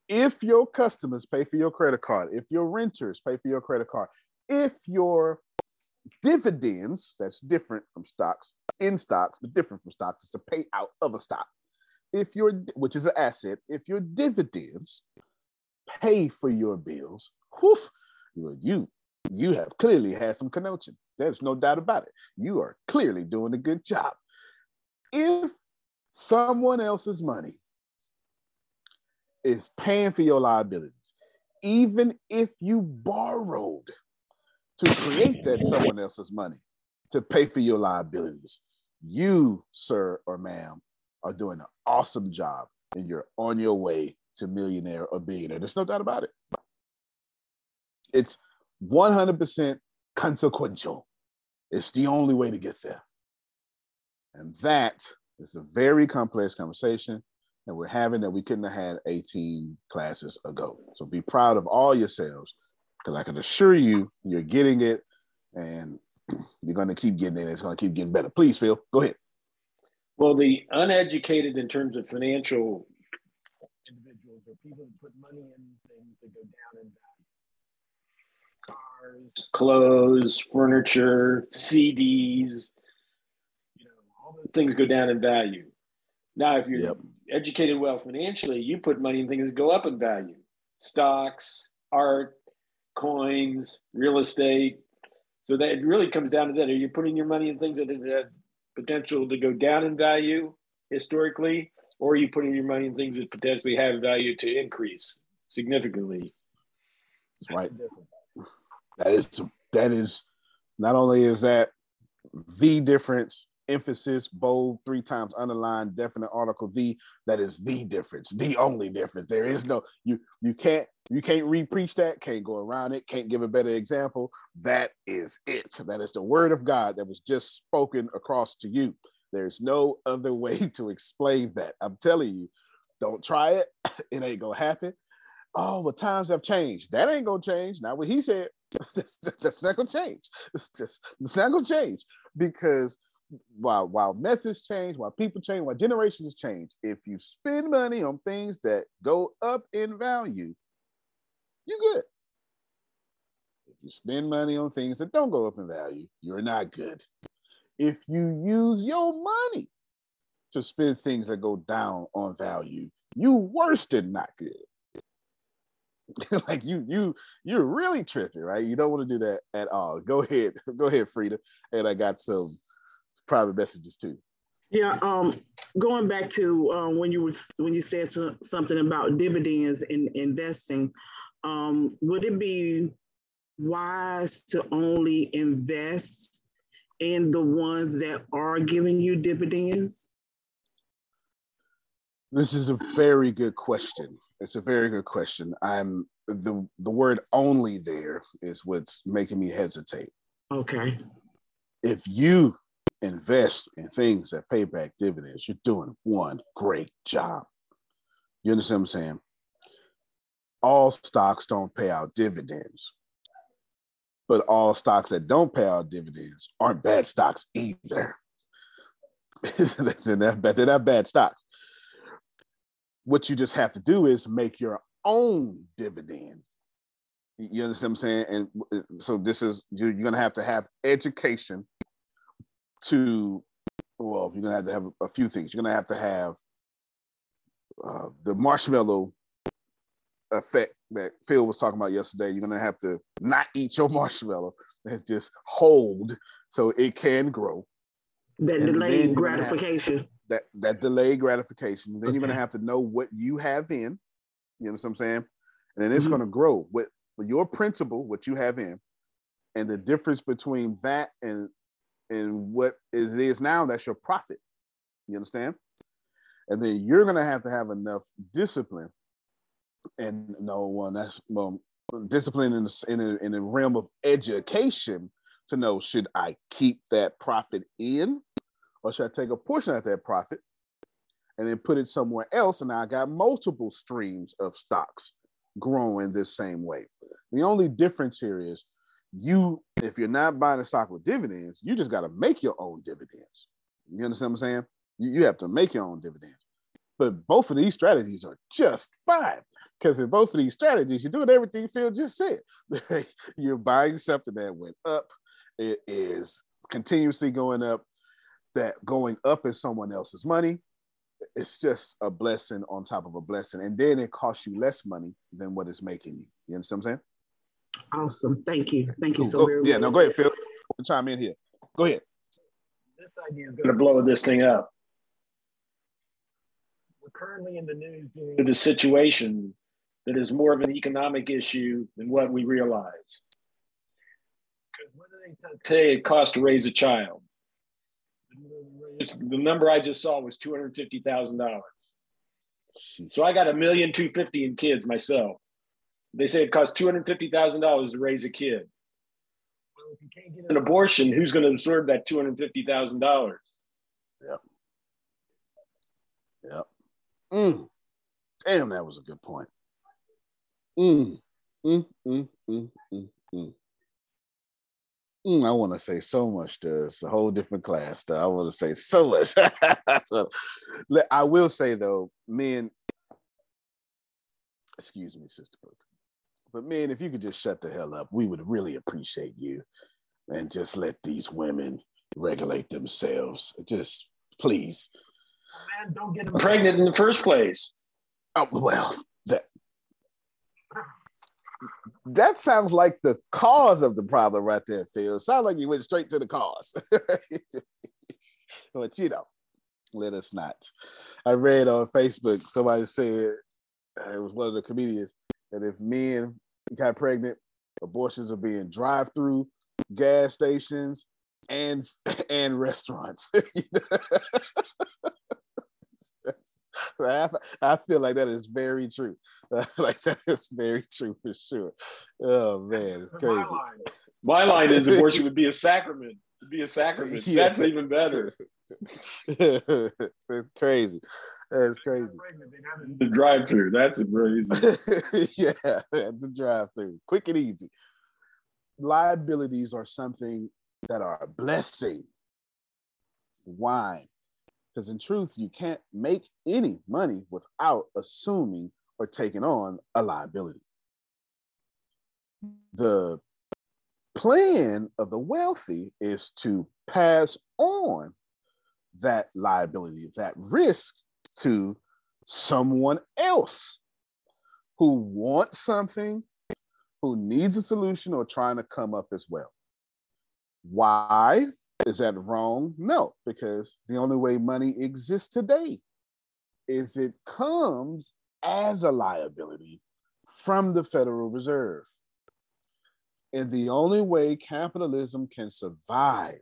If your customers pay for your credit card, if your renters pay for your credit card, if your dividends, that's different from stocks, in stocks, but different from stocks, it's a payout of a stock. If your, which is an asset, if your dividends pay for your bills, whew, you you have clearly had some connection. There's no doubt about it. You are clearly doing a good job. If someone else's money is paying for your liabilities, even if you borrowed to create that someone else's money to pay for your liabilities, you, sir or ma'am, are doing an awesome job and you're on your way to millionaire or billionaire. There's no doubt about it. It's 100% consequential. It's the only way to get there. And that is a very complex conversation that we're having that we couldn't have had 18 classes ago. So be proud of all yourselves because I can assure you, you're getting it and (clears throat) you're going to keep getting it. It's going to keep getting better. Please, Phil, go ahead. Well, the uneducated in terms of financial individuals are people who put money in things that go down in value. Cars, clothes, furniture, CDs, you know, all those things go down in value. Now, if you're yep. Educated well financially, you put money in things that go up in value. Stocks, art, coins, real estate. So that it really comes down to that. Are you putting your money in things that have potential to go down in value historically, or are you putting your money in things that potentially have value to increase significantly? That's right. That is that is not only is that the difference emphasis, bold, three times underlined, definite article, the that is the difference, the only difference. There is no you you can't you can't re-preach that, can't go around it, can't give a better example. That is it. That is the word of God that was just spoken across to you. There's no other (laughs) way to explain that. I'm telling you, don't try it. (laughs) It ain't gonna happen. Oh, well, times have changed. That ain't gonna change. Not what he said. (laughs) that's not gonna change. It's not gonna change because while while methods change, while people change, while generations change, if you spend money on things that go up in value, you're good. If you spend money on things that don't go up in value, you're not good. If you use your money to spend things that go down on value, you worse than not good. (laughs) like you you you're really tripping, right? You don't want to do that at all. Go ahead, (laughs) go ahead, Frida. And I got some private messages too. Yeah, um, going back to uh, when you were when you said so, something about dividends and investing, um, would it be wise to only invest in the ones that are giving you dividends? This is a very good question. It's a very good question. I'm the the word only there is what's making me hesitate. Okay. If you invest in things that pay back dividends, you're doing one great job. You understand what I'm saying? All stocks don't pay out dividends. But all stocks that don't pay out dividends aren't bad stocks either. (laughs) they're, not bad, they're not bad stocks. What you just have to do is make your own dividend. You understand what I'm saying? And so this is you're, to have to have education to well, you're gonna have to have a few things. You're gonna have to have uh, the marshmallow effect that Phil was talking about yesterday. You're gonna have to not eat your (laughs) marshmallow and just hold so it can grow. That and delayed gratification. That that delayed gratification. Then okay. you're gonna have to know what you have in. You know what I'm saying? And then it's mm-hmm. gonna grow with, with your principle, what you have in, and the difference between that and and what it is now, that's your profit. You understand? And then you're gonna have to have enough discipline. And no one that's well, discipline in the, in, a, in the realm of education to know should I keep that profit in or should I take a portion of that profit and then put it somewhere else? And I got multiple streams of stocks growing this same way. The only difference here is you if you're not buying a stock with dividends, you just got to make your own dividends. You understand what I'm saying? You, you have to make your own dividends. But both of these strategies are just fine because in both of these strategies, you're doing everything Phil just said. (laughs) you're buying something that went up, it is continuously going up. That going up is someone else's money. It's just a blessing on top of a blessing. And then it costs you less money than what it's making you. You understand what I'm saying? Awesome. Thank you. Thank you so go, very much. Yeah, no, go ahead, Phil. We'll chime in here. Go ahead. This idea is going to blow this thing up. We're currently in the news due to the situation that is more of an economic issue than what we realize. Because today, it costs to raise a child. The number I just saw was two hundred fifty thousand dollars. So I got a million two fifty in kids myself. They say it costs two hundred fifty thousand dollars to raise a kid. Well, if you can't get an abortion, who's going to absorb that two hundred fifty thousand dollars? Yep. Yep. Mm. Damn, that was a good point. Mm. Mm, mm, mm, mm, mm. Mm, I want to say so much to it's a whole different class. Though. I want to say so much. (laughs) I will say though, men. Excuse me, Sister Brooke. But man, if you could just shut the hell up, we would really appreciate you and just let these women regulate themselves. Just please. Man, don't get them pregnant in the first place. Oh well, that that sounds like the cause of the problem right there, Phil. Sounds like you went straight to the cause. (laughs) but you know, let us not. I read on Facebook somebody said uh, it was one of the comedians that if men got pregnant, abortions are being drive-through, gas stations, and (laughs) and restaurants. (laughs) (laughs) I, I feel like that is very true. like that is very true for sure. Oh man, it's crazy. My line, My line is abortion would be a sacrament. It'd be a sacrament. Yeah. That's even better. it's crazy. That's crazy. The drive through. That's crazy. (laughs) yeah, (laughs) the drive through. Quick and easy. Liabilities are something that are a blessing. Why? Because in truth, you can't make any money without assuming or taking on a liability. The plan of the wealthy is to pass on that liability, that risk to someone else who wants something, who needs a solution, or trying to come up as well. Why is that wrong? No, because the only way money exists today is it comes as a liability from the Federal Reserve. And the only way capitalism can survive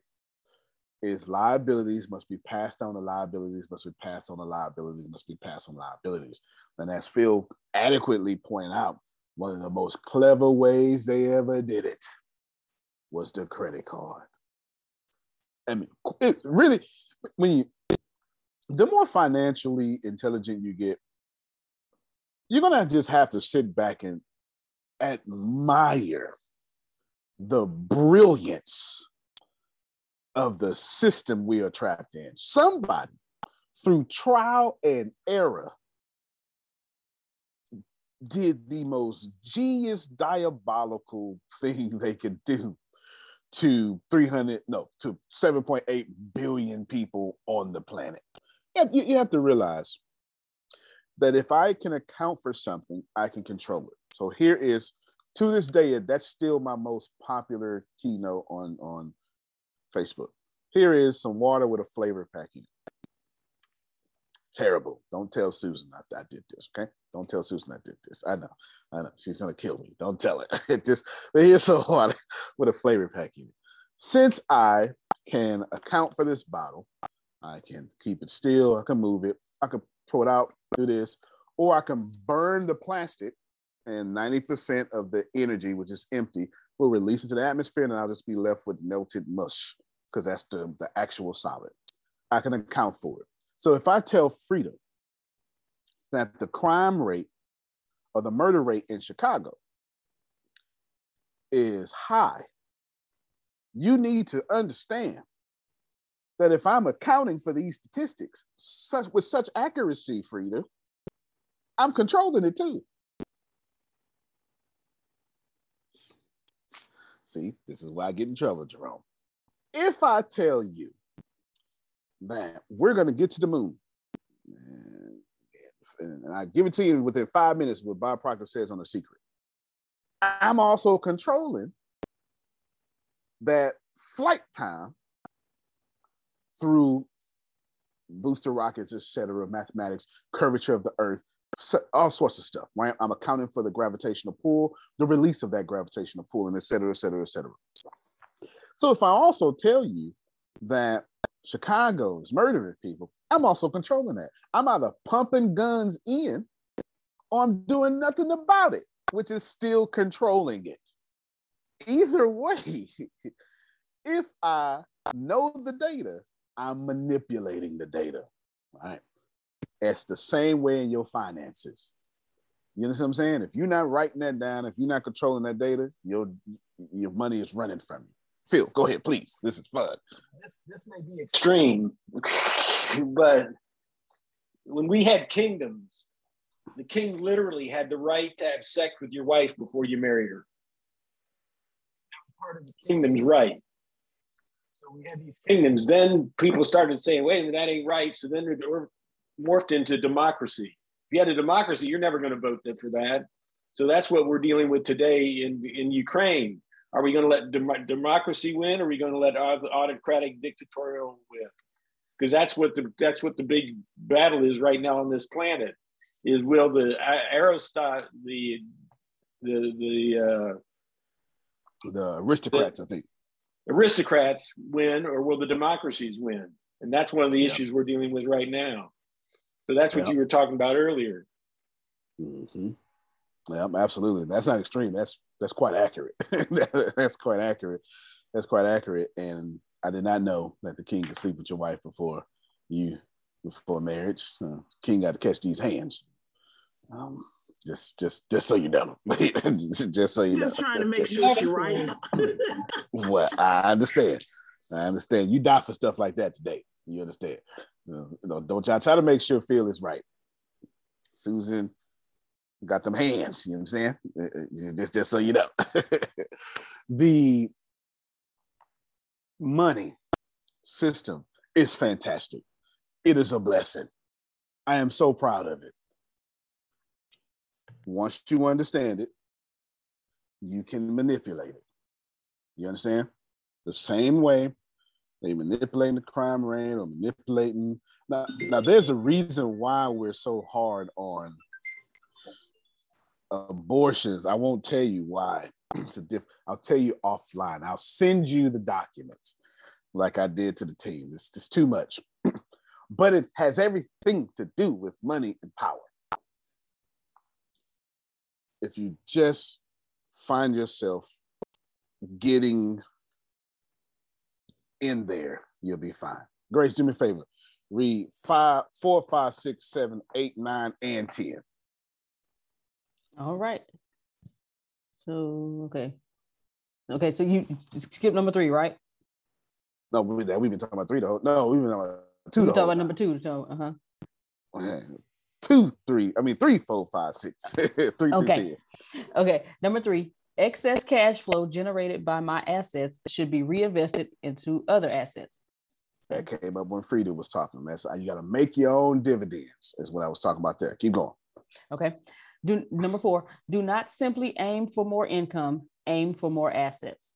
is liabilities must be passed on to liabilities, must be passed on to liabilities, must be passed on liabilities. And as Phil adequately pointed out, one of the most clever ways they ever did it was the credit card. I mean, it really, when you, the more financially intelligent you get, you're gonna just have to sit back and admire the brilliance of the system we are trapped in. Somebody, through trial and error, did the most genius diabolical (laughs) thing they could do to 300 no to 7.8 billion people on the planet you, you have to realize that if i can account for something i can control it so here is to this day that's still my most popular keynote on on facebook here is some water with a flavor pack in it terrible don't tell susan I, I did this okay don't tell Susan I did this. I know, I know. She's gonna kill me. Don't tell her. (laughs) Just but here's some (laughs) water with a flavor pack in it. Since I can account for this bottle, I can keep it still. I can move it. I can pull it out, do this, or I can burn the plastic, and 90% of the energy, which is empty, will release into the atmosphere, and I'll just be left with melted mush because that's the, the actual solid. I can account for it. So if I tell Frida that the crime rate or the murder rate in Chicago is high, you need to understand that if I'm accounting for these statistics such with such accuracy, Frida, I'm controlling it too. See, this is why I get in trouble, Jerome. If I tell you that we're going to get to the moon and I give it to you within five minutes what Bob Proctor says on the secret. I'm also controlling that flight time through booster rockets, etc., mathematics, curvature of the earth, all sorts of stuff, right? I'm accounting for the gravitational pull, the release of that gravitational pull, and et cetera, et cetera, et cetera. So if I also tell you that Chicago is murdering people, I'm also controlling that. I'm either pumping guns in or I'm doing nothing about it, which is still controlling it. Either way, (laughs) if I know the data, I'm manipulating the data, right? It's the same way in your finances. You understand what I'm saying? If you're not writing that down, if you're not controlling that data, your your money is running from you. Phil, go ahead, please. This is fun. This, this may be extreme, but when we had kingdoms, the king literally had the right to have sex with your wife before you married her. That was part of the kingdom's right. So we had these kingdoms. Then people started saying, wait a minute, that ain't right. So then it morphed into democracy. If you had a democracy, you're never going to vote for that. So that's what we're dealing with today in, in Ukraine. Are we going to let dem- democracy win? Or are we going to let autocratic dictatorial win? Because that's what the that's what the big battle is right now on this planet. Is will the aristocrat the the the uh, the aristocrats? The, I think aristocrats win, or will the democracies win? And that's one of the issues we're dealing with right now. So that's what you were talking about earlier. Mm-hmm. Yeah, absolutely. That's not extreme. That's that's quite accurate. (laughs) that's quite accurate. That's quite accurate. And I did not know that the king could sleep with your wife before you before marriage. Uh, king got to catch these hands. Um, just just just so you know. (laughs) just so you just know. Just trying to make sure she's right. well, I understand. I understand. You die for stuff like that today. You understand? You know, don't y'all try to make sure Phil is right. Susan got them hands. You know what I'm saying? Just, just so you know. (laughs) the money system is fantastic. It is a blessing. I am so proud of it. Once you understand it, you can manipulate it. You understand? The same way they manipulating the crime rate or manipulating. Now, now there's a reason why we're so hard on abortions. I won't tell you why. (clears throat) It's a diff- I'll tell you offline. I'll send you the documents like I did to the team. It's just too much. (clears throat) but it has everything to do with money and power. If you just find yourself getting in there, you'll be fine. Grace, do me a favor. Read five, four, five, six, seven, eight, nine, and ten. All right. So, okay. Okay, so you skip number three, right? No, we, we've been talking about three though. No, we've been talking about two. We talking about number two. So, uh huh. (laughs) Two, three. I mean, three, four, five, six. (laughs) three, okay. Okay. Number three. Excess cash flow generated by my assets should be reinvested into other assets. That came up when Frida was talking. That's you got to make your own dividends. Is what I was talking about there. Keep going. Okay. Do number four. Do not simply aim for more income. Aim for more assets.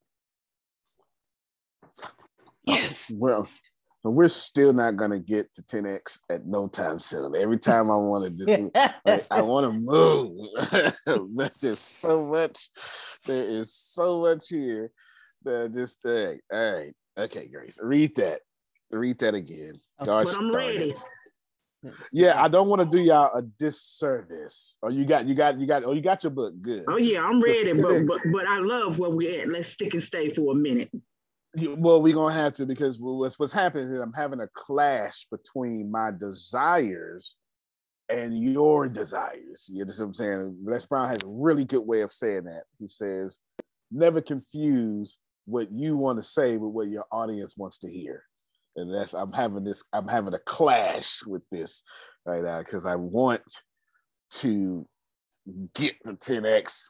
Yes. Well, we're still not gonna get to 10x at no time soon. Every time I want to just, (laughs) like, I want to move. (laughs) There's so much. There is so much here that just, hey, all right, okay, Grace, read that. Read that again. Gosh, but I'm ready. Yeah, I don't want to do y'all a disservice. Oh, you got, you got, you got. Oh, you got your book. Good. Oh yeah, I'm ready. But but but I love where we at. Let's stick and stay for a minute. Well, we're gonna have to because what's what's happening is I'm having a clash between my desires and your desires. You know what I'm saying? Les Brown has a really good way of saying that. He says, never confuse what you want to say with what your audience wants to hear and that's I'm having this I'm having a clash with this right now because I want to get the 10x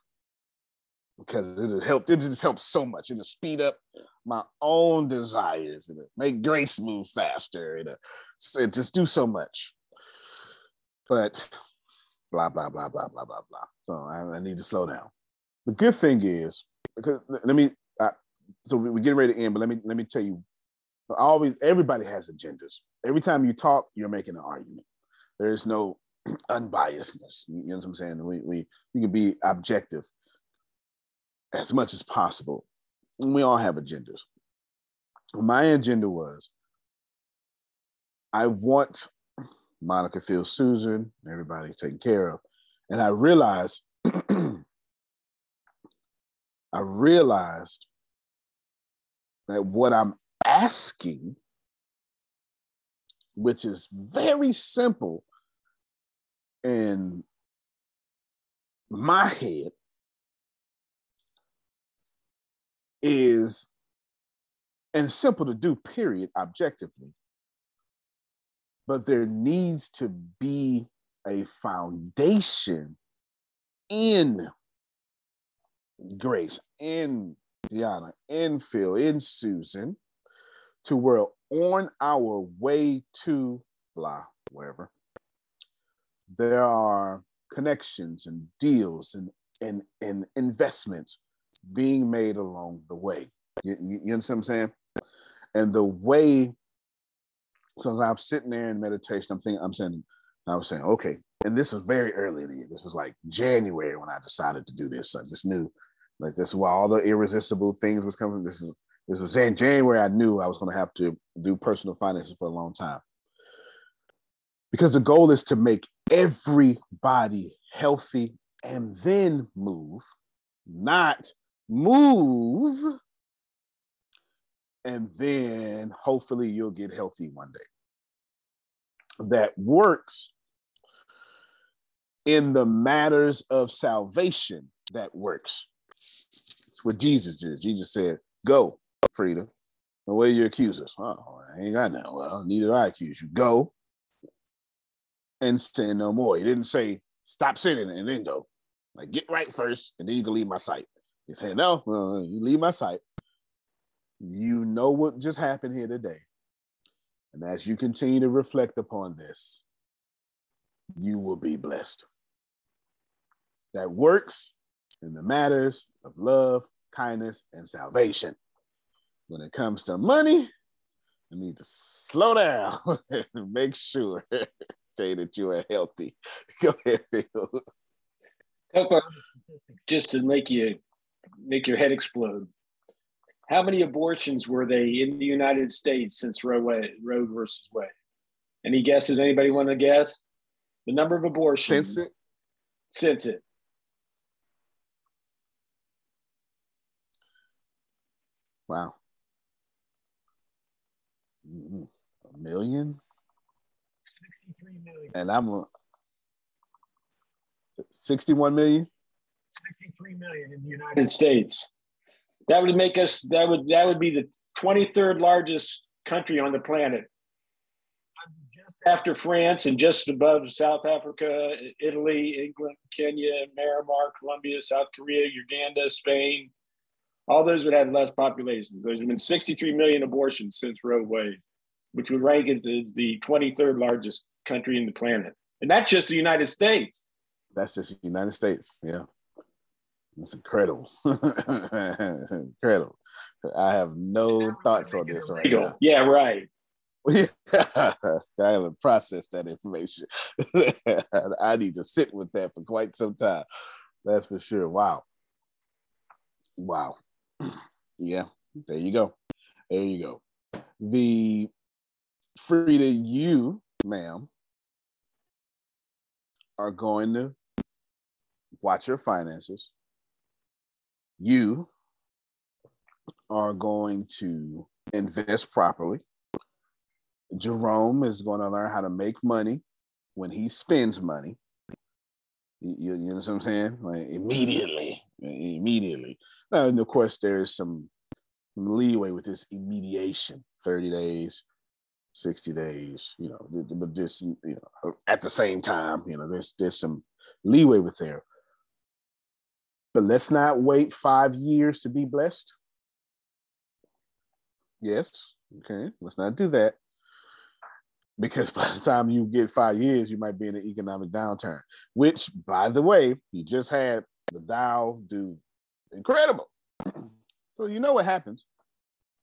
because it'll help it just helps so much it'll speed up my own desires and make grace move faster and it just do so much but blah blah blah blah blah blah blah so I, I need to slow down the good thing is because let me uh, so we, we get ready to end but let me let me tell you always everybody has agendas. Every time you talk, you're making an argument. There is no (clears throat) unbiasedness. You know what I'm saying? We we we can be objective as much as possible. We all have agendas. My agenda was I want Monica Phil Susan, everybody taken care of. And I realized (clears throat) I realized that what I'm asking, which is very simple in my head, is and simple to do, period, objectively. But there needs to be a foundation in Grace, in Deanna, in Phil, in Susan, to where on our way to blah, wherever, there are connections and deals and, and, and investments being made along the way. You, you, you understand what I'm saying? And the way, so I'm sitting there in meditation, I'm thinking, I'm saying, I was saying, okay, and this was very early in the year. This was like January when I decided to do this. I just knew, like, this is why all the irresistible things was coming. This is this was in January. I knew I was going to have to do personal finances for a long time because the goal is to make everybody healthy and then move, not move and then hopefully you'll get healthy one day. That works in the matters of salvation. That works. It's what Jesus did. Jesus said, Go, Frida. Are your accusers? Oh, I ain't got no. Well, neither do I accuse you. Go and sin no more. He didn't say stop sinning and then go. Like get right first, and then you can leave my sight. He said, No, uh, you leave my sight. You know what just happened here today. And as you continue to reflect upon this, you will be blessed. That works in the matters of love, kindness, and salvation when it comes to money, you need to slow down (laughs) and make sure (laughs) say that you are healthy. (laughs) Go ahead, Phil. Just to make you make your head explode. How many abortions were they in the United States since Roe, Roe versus Wade? Any guesses? Anybody want to guess? The number of abortions since it. Since it. Wow. Mm-hmm. A million? 63 million. And I'm a, 61 million? 63 million in the United States. That would make us that would that would be the 23rd largest country on the planet. Just after France and just above South Africa, Italy, England, Kenya, Myanmar, Colombia, South Korea, Uganda, Spain. All those would have less populations. There's been 63 million abortions since Roe Wade, which would rank it as the 23rd largest country in the planet. And that's just the United States. That's just the United States. Yeah. It's incredible. (laughs) incredible. I have no thoughts on this right now. Yeah, right. (laughs) I haven't processed that information. (laughs) I need to sit with that for quite some time. That's for sure. Wow. Wow. (clears throat) Yeah, there you go. There you go. The Frida, you, ma'am, are going to watch your finances you are going to invest properly. Jerome is going to learn how to make money when he spends money. You, you, know what I'm saying? Like immediately, immediately. Now, and of course, there's some leeway with this immediation 30 days, 60 days, you know, but just, you know, at the same time, you know, there's, there's some leeway with there. But let's not wait five years to be blessed. Yes, okay, let's not do that. Because (laughs) by the time you get five years, you might be in an economic downturn, which, by the way, you just had the Dow do incredible. (clears throat) so you know what happens.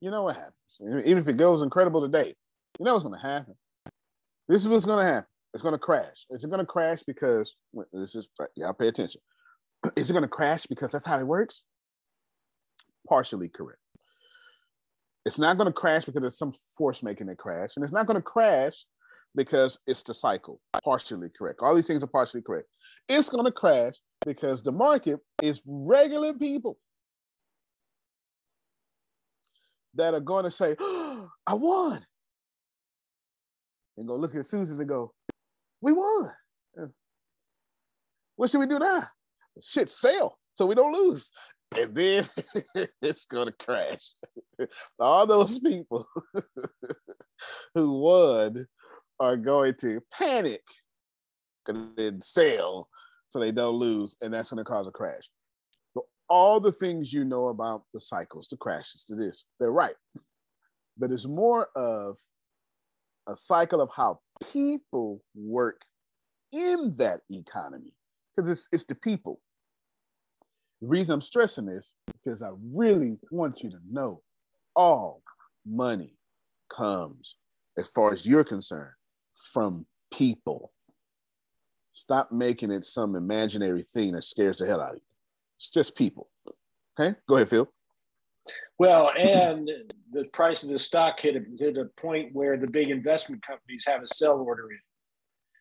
You know what happens. Even if it goes incredible today, you know what's going to happen. This is what's going to happen. It's going to crash. It's going to crash because this is, y'all pay attention. (clears throat) Is it going to crash because that's how it works? Partially correct. It's not going to crash because there's some force making it crash. And it's not going to crash because it's the cycle. Partially correct. All these things are partially correct. It's going to crash because the market is regular people that are going to say, oh, (gasps) I won. And go look at Susan and go, We won. What should we do now? Shit sell so we don't lose. And then (laughs) it's gonna crash. (laughs) All those people (laughs) who won are going to panic and then sell so they don't lose, and that's gonna cause a crash. So all the things you know about the cycles, the crashes, to this, they're right. But it's more of a cycle of how people work in that economy because it's, it's the people. The reason I'm stressing this because I really want you to know all money comes, as far as you're concerned, from people. Stop making it some imaginary thing that scares the hell out of you. It's just people. Okay, go ahead, Phil. Well, and the price of the stock hit a, hit a point where the big investment companies have a sell order in.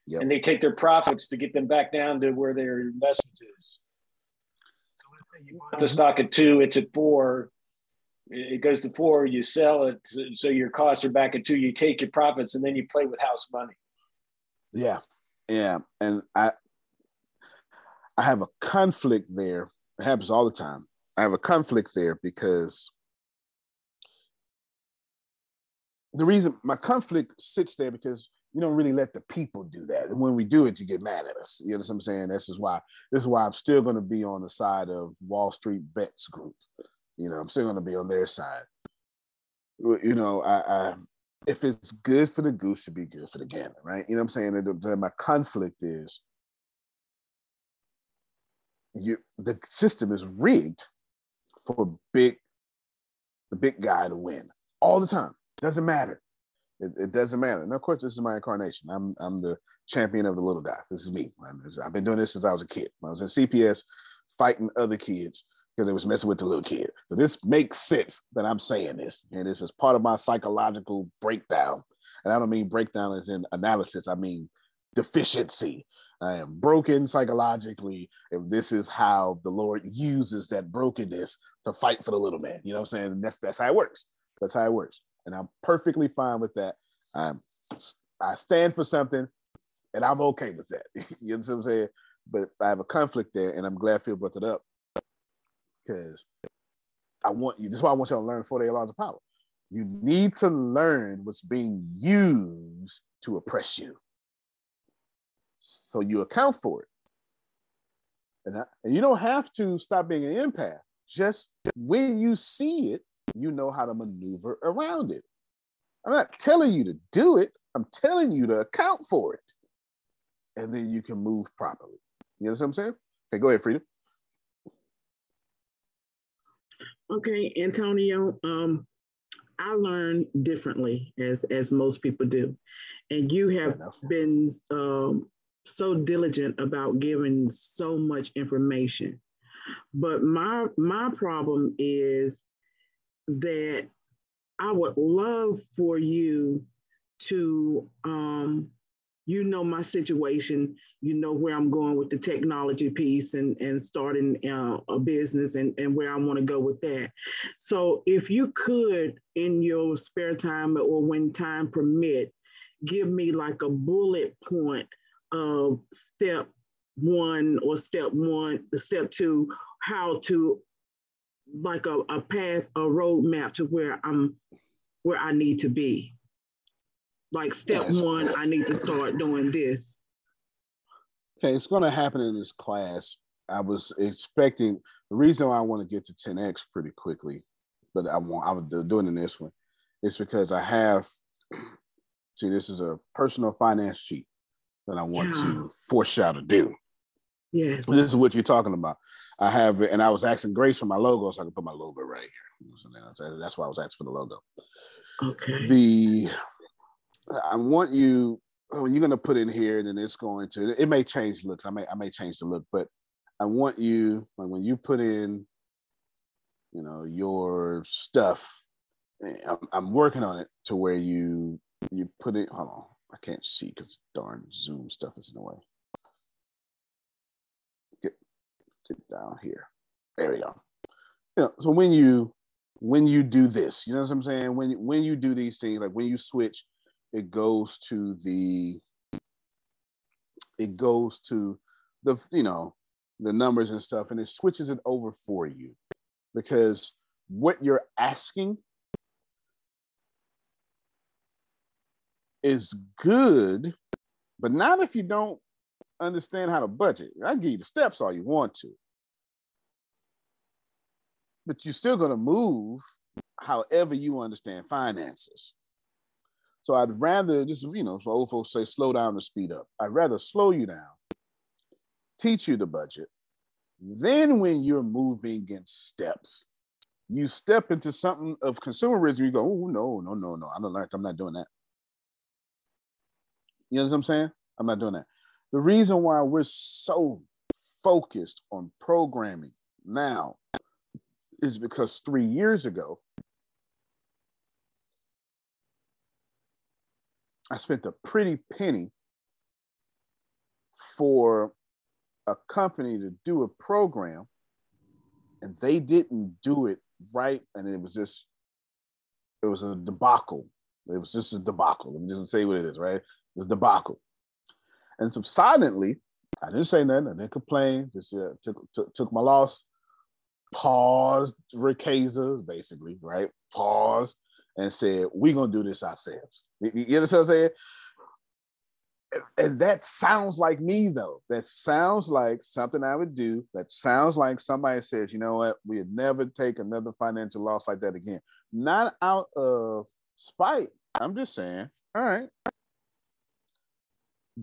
Yep. And they take their profits to get them back down to where their investment is. So let's say you bought the stock at two, it's at four. It goes to four, you sell it, so your costs are back at two. You take your profits, and then you play with house money. Yeah, yeah, and I, I have a conflict there. It happens all the time. I have a conflict there because the reason my conflict sits there because we don't really let the people do that. And when we do it, you get mad at us. You know what I'm saying? This is why this is why I'm still going to be on the side of Wall Street Bets Group. You know, I'm still going to be on their side. You know, I, I if it's good for the goose, to be good for the gander, right? You know what I'm saying? That my conflict is you the system is rigged for big the big guy to win all the time. Doesn't matter. It, it, doesn't matter. And of course, this is my incarnation. I'm I'm the champion of the little guy. This is me. I've been doing this since I was a kid. I was in CPS fighting other kids because they was messing with the little kid. So this makes sense that I'm saying this. And this is part of my psychological breakdown. And I don't mean breakdown as in analysis, I mean deficiency. I am broken psychologically, and this is how the Lord uses that brokenness to fight for the little man. You know what I'm saying? And that's that's how it works. That's how it works and I'm perfectly fine with that. Um, I stand for something, and I'm okay with that. (laughs) you know what I'm saying? But I have a conflict there, and I'm glad Phil brought it up because I want you. This is why I want you to learn 48 laws of power. You need to learn what's being used to oppress you. So you account for it. And, that, and you don't have to stop being an empath. Just when you see it, you know how to maneuver around it. I'm not telling you to do it, I'm telling you to account for it. And then you can move properly. You know what I'm saying? Okay, go ahead, Frida. Okay, Antonio, um, I learn differently as as most people do, and you have been um, so diligent about giving so much information. But my my problem is that I would love for you to um, you know my situation you know where i'm going with the technology piece and and starting uh, a business and and where i want to go with that. So if you could in your spare time or when time permit give me like a bullet point of step one or step one, the step two, how to like a, a path, a roadmap to where I'm where I need to be. Like step yes. one, I need to start doing this. Okay, it's gonna happen in this class. I was expecting the reason why I want to get to 10x pretty quickly, but I want I was doing in this one is because I have see this is a personal finance sheet that I want yeah. to force y'all to do. Yes. This is what you're talking about. I have it, and I was asking Grace for my logo, so I can put my logo right here. That's why I was asking for the logo. Okay. The I want you when you're gonna put in here, and then it's going to it may change looks. I may I may change the look, but I want you when you put in, you know, your stuff. Eh, I'm, I'm working on it to where you you put it. Hold on. I can't see because darn Zoom stuff is in the way. Get down here. There we go. Yeah. so when you when you do this, you know what I'm saying? When when you do these things, like when you switch, it goes to the it goes to the you know the numbers and stuff, and it switches it over for you because what you're asking is good, but not if you don't understand how to budget. I give you the steps all you want to, but you're still going to move however you understand finances. So I'd rather just you know, so old folks say slow down to speed up. I'd rather slow you down, teach you the budget. Then when you're moving in steps, you step into something of consumerism, you go, oh no, no, no, no. I don't like, I'm not doing that. You know what I'm saying? I'm not doing that. The reason why we're so focused on programming now is because three years ago, I spent a pretty penny for a company to do a program, and they didn't do it right, and it was just it was a debacle. It was just a debacle. Let me just say what it is, right? this debacle. And so silently, I didn't say nothing. I didn't complain. Just took, took, took my loss, paused Ricasa, basically, right? Paused and said, "We're gonna do this ourselves." You, you understand what I'm saying? And that sounds like me, though. That sounds like something I would do. That sounds like somebody says, "You know what? We'd never take another financial loss like that again." Not out of spite. I'm just saying, all right,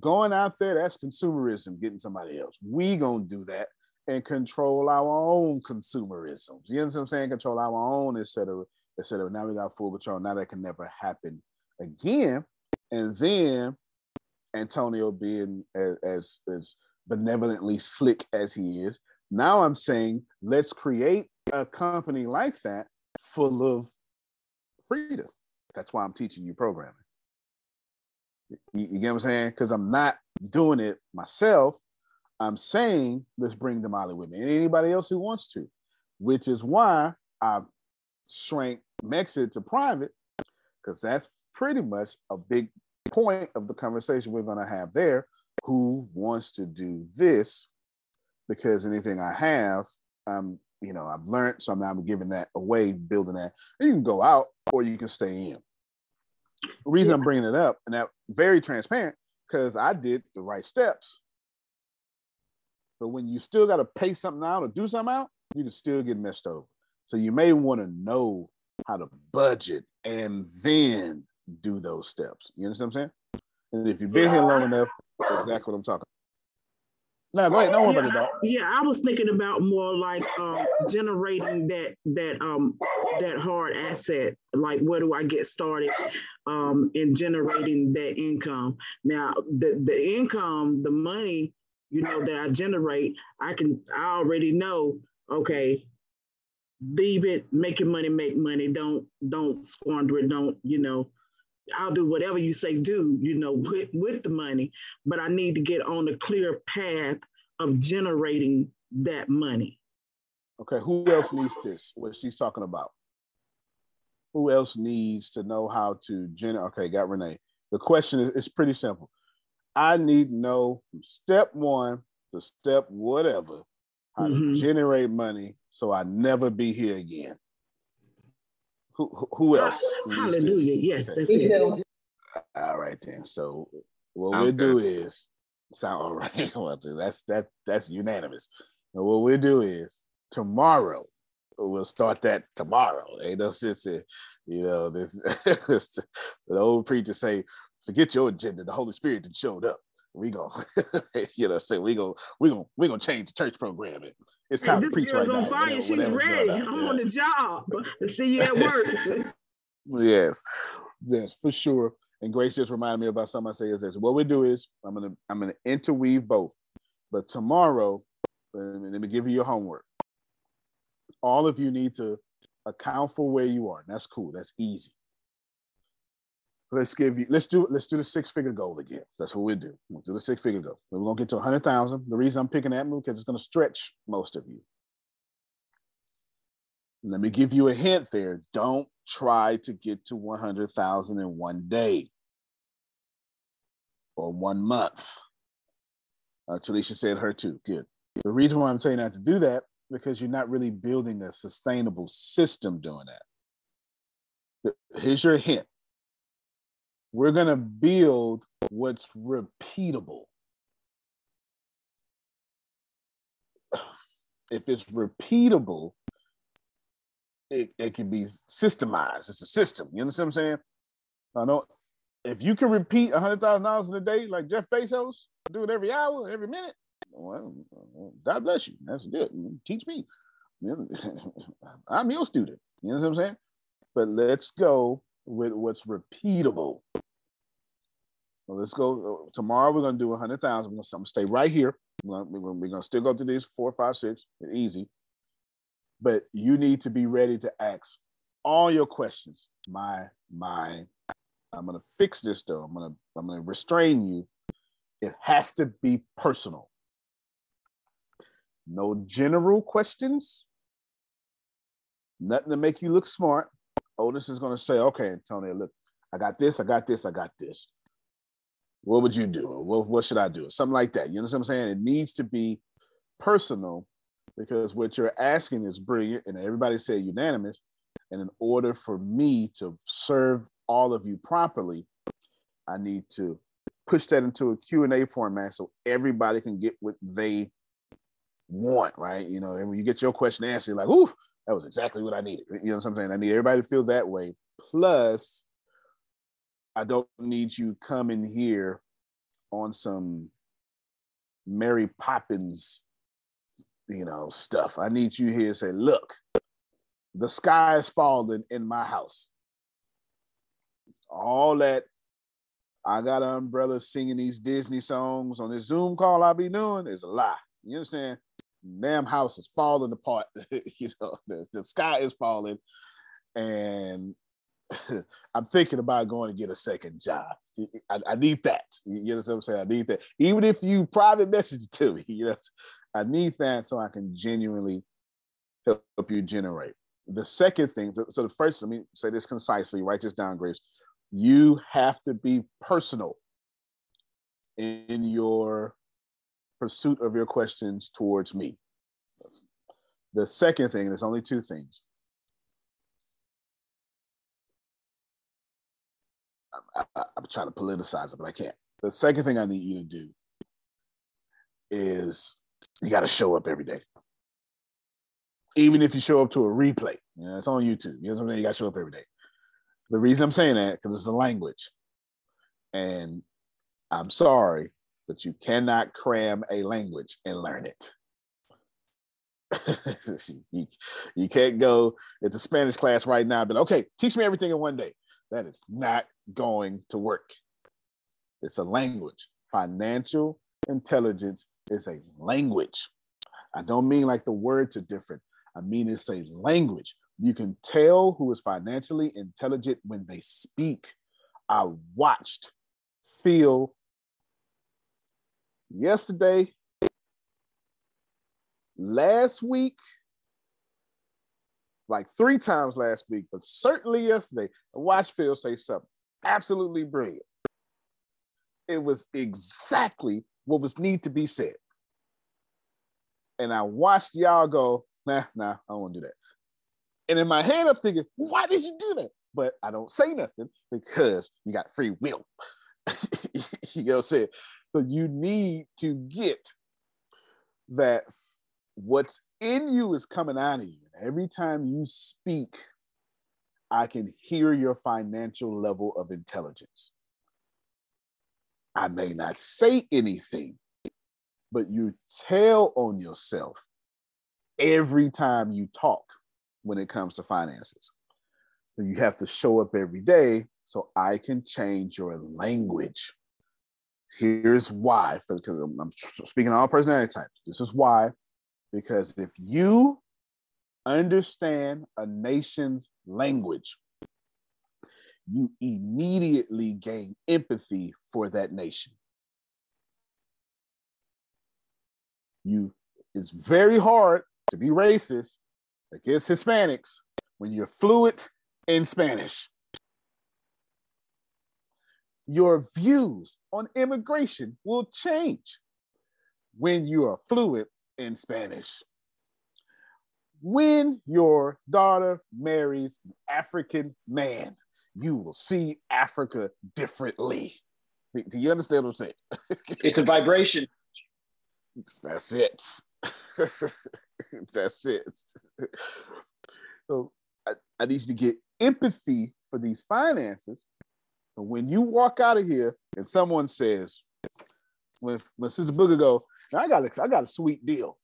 going out there, that's consumerism, getting somebody else. We gonna do that and control our own consumerism. You know what I'm saying? Control our own instead of now we got full control. Now that can never happen again. And then Antonio being as, as, as benevolently slick as he is, now I'm saying let's create a company like that full of freedom. That's why I'm teaching you programming. You, you get what I'm saying? Because I'm not doing it myself. I'm saying let's bring the Molly with me and anybody else who wants to, which is why I shrank Mexit to private, because that's pretty much a big point of the conversation we're going to have there. Who wants to do this? Because anything I have, I'm you know, I've learned, so I'm now giving that away, building that. You can go out or you can stay in. The reason yeah. I'm bringing it up and that very transparent because I did the right steps. But when you still got to pay something out or do something out, you can still get messed over. So you may want to know how to budget and then do those steps. You understand what I'm saying? And if you've been yeah. here long enough, exactly what I'm talking no, go ahead. No yeah, about Yeah, I was thinking about more like um, generating that that um that hard asset. Like, where do I get started um, in generating that income? Now, the the income, the money, you know, that I generate, I can I already know. Okay, leave it, make your money, make money. Don't don't squander it. Don't you know? I'll do whatever you say do, you know, with, with the money, but I need to get on a clear path of generating that money. Okay, who else needs this? What she's talking about? Who else needs to know how to generate? Okay, got Renee. The question is it's pretty simple. I need to know from step one to step whatever how mm-hmm. to generate money so I never be here again. Who, who else? Hallelujah. Yes, that's it. All right then. So what we'll do is sound (laughs) all right. well, that's that that's unanimous. And what we'll do is tomorrow we'll start that tomorrow. Ain't no sense in, you know, this (laughs) the old preacher say, forget your agenda. The Holy Spirit that showed up. We go, (laughs) you know, say we go, we go, we gonna change the church programming. It's time to preach right on now. Fire. She's ready. I'm yeah. on the job to see you at work. (laughs) yes, yes, for sure. And Grace just reminded me about something I say is this. What we do is I'm gonna I'm gonna interweave both. But tomorrow, let me, let me give you your homework. All of you need to account for where you are. That's cool. That's easy. Let's give you. Let's do. Let's do the six figure goal again. That's what we do. We'll do the six figure goal. We're gonna get to hundred thousand. The reason I'm picking that move because it's gonna stretch most of you. Let me give you a hint there. Don't try to get to 100,000 in one day or one month. Uh, Talisha said her too. Good. The reason why I'm saying not to do that because you're not really building a sustainable system doing that. Here's your hint. We're going to build what's repeatable. (sighs) If it's repeatable, it, it can be systemized. It's a system. You understand what I'm saying? I know if you can repeat a hundred thousand dollars in a day, like Jeff Bezos, do it every hour, every minute. Well, God bless you. That's good. Teach me. (laughs) I'm your student. You know what I'm saying? But let's go with what's repeatable. Well, let's go uh, tomorrow. We're gonna do a hundred thousand. I'm gonna stay right here. We're gonna, we're gonna still go through these four, five, six. It's Easy but you need to be ready to ask all your questions. My my, I'm gonna fix this though. I'm gonna I'm gonna restrain you. It has to be personal. No general questions. Nothing to make you look smart. Otis is gonna say, okay, Antonio, look, I got this, I got this, I got this. What would you do? What, what should I do? Something like that. You know what I'm saying? It needs to be personal because what you're asking is brilliant and everybody said unanimous and in order for me to serve all of you properly i need to push that into a q&a format so everybody can get what they want right you know and when you get your question answered like ooh that was exactly what i needed you know what i'm saying i need everybody to feel that way plus i don't need you coming here on some mary poppins you know, stuff. I need you here to say, look, the sky is falling in my house. All that I got an umbrella singing these Disney songs on this Zoom call I'll be doing is a lie. You understand? Damn house is falling apart. (laughs) you know, the, the sky is falling. And (laughs) I'm thinking about going to get a second job. I, I need that. You know what I'm saying? I need that. Even if you private message to me, (laughs) you know, I need that so I can genuinely help you generate. The second thing, so the first, let me say this concisely, write this down, Grace. You have to be personal in your pursuit of your questions towards me. The second thing, there's only two things. I'm trying to politicize it, but I can't. The second thing I need you to do is you got to show up every day. Even if you show up to a replay, you know, it's on YouTube. You know what I'm saying? You got to show up every day. The reason I'm saying that because it's a language, and I'm sorry, but you cannot cram a language and learn it. (laughs) you, can't go the Spanish class right now, but okay, teach me everything in one day. That is not going to work. It's a language. Financial intelligence is a language. I don't mean like the words are different. I mean it's a language. You can tell who is financially intelligent when they speak. I watched Phil yesterday, last week, like three times last week, but certainly yesterday, I watched Phil say something absolutely brilliant. It was exactly what was need to be said. And I watched y'all go, nah, nah, I to do that. And in my head, I'm thinking, why did you do that? But I don't say nothing because you got free will. (laughs) you know what I'm saying? So you need to get that what's in you is coming out of you. Every time you speak, I can hear your financial level of intelligence. I may not say anything, but you tell on yourself every time you talk when it comes to finances. So you have to show up every day so I can change your language. Here's why, because I'm speaking all personality types. This is why, because if you understand a nation's language, you immediately gain empathy for that nation. You it's very hard to be racist against Hispanics when you're fluent in Spanish. Your views on immigration will change when you are fluent in Spanish. When your daughter marries an African man, you will see Africa differently. Do you understand what I'm saying? (laughs) it's a vibration. That's it. (laughs) That's it. So I, I need you to get empathy for these finances. When you walk out of here and someone says, when when Sister Booker go, I got a, I got a sweet deal,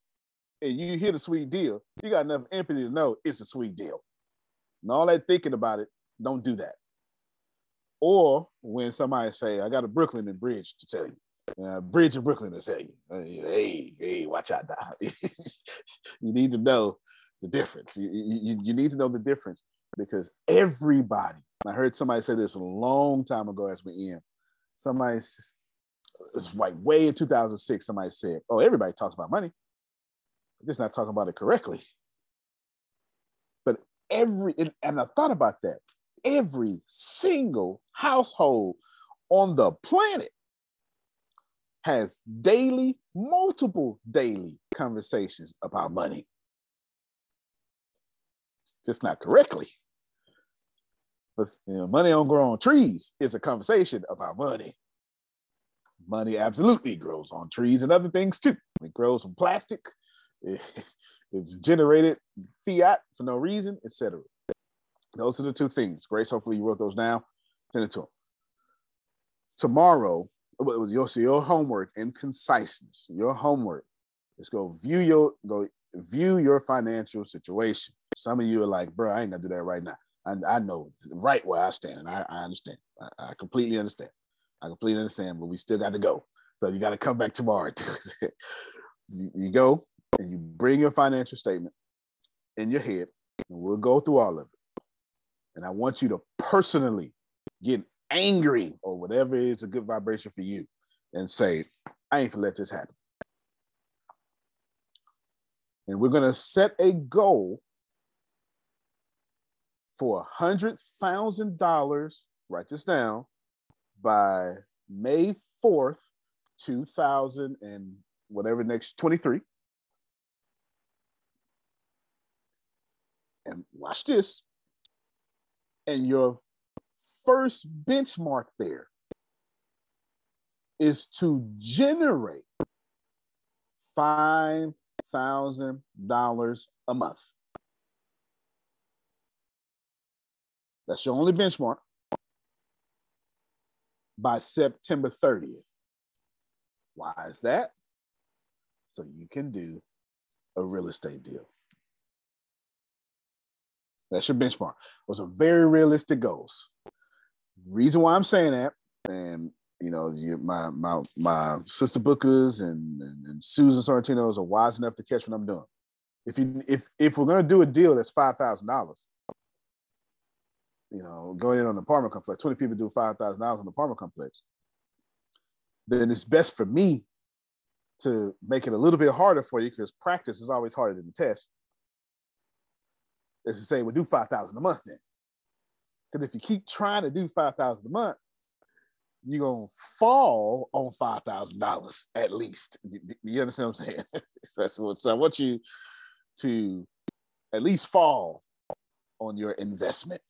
and you hear the sweet deal, you got enough empathy to know it's a sweet deal. And all that thinking about it, don't do that. Or when somebody say, I got a Brooklyn and Bridge to tell you. Uh, Bridge in Brooklyn to tell you, uh, hey, hey, watch out now. (laughs) you need to know the difference. You, you, you need to know the difference because everybody, I heard somebody say this a long time ago as we end. Somebody, it's like way in 2006, somebody said, oh, everybody talks about money. Just not talking about it correctly. But every, and I thought about that every single household on the planet has daily, multiple daily conversations about money. It's just not correctly. But you know, money don't grow on trees is a conversation about money. Money absolutely grows on trees and other things too. It grows from plastic, (laughs) it's generated fiat for no reason, etc. Those are the two things. Grace, hopefully you wrote those down. Send it to him. Tomorrow, oh, it was your, so your homework in conciseness. Your homework is go view your go view your financial situation. Some of you are like, bro, I ain't gonna do that right now. I, I know right where I stand. I, I understand. I, I, completely understand. I completely understand, but we still got to go. So you got to come back tomorrow. (laughs) you, you go and you bring your financial statement in your head, and we'll go through all of it. And I want you to personally get angry or whatever is a good vibration for you and say, I ain't gonna let this happen. And we're gonna set a goal for a hundred thousand dollars, write this down, by May 4th, 2000 and whatever next 23. and watch this. And your first benchmark there is to generate $5,000 a month. That's your only benchmark by September 30th. Why is that? So you can do a real estate deal. That's your benchmark. Those are very realistic goals. Reason why I'm saying that, and you know, you, my my my sister bookers and, and, and Susan Sorrentinos are wise enough to catch what I'm doing. If you if if we're gonna do a deal that's five thousand dollars, you know, going in on the apartment complex, 20 people do five thousand dollars on the apartment complex, then it's best for me to make it a little bit harder for you because practice is always harder than the test. Is to say, we'll do 5,000 a month then. Because if you keep trying to do 5,000 a month, you're going to fall on $5,000 at least. You understand what I'm saying? (laughs) That's what, so I want you to at least fall on your investment.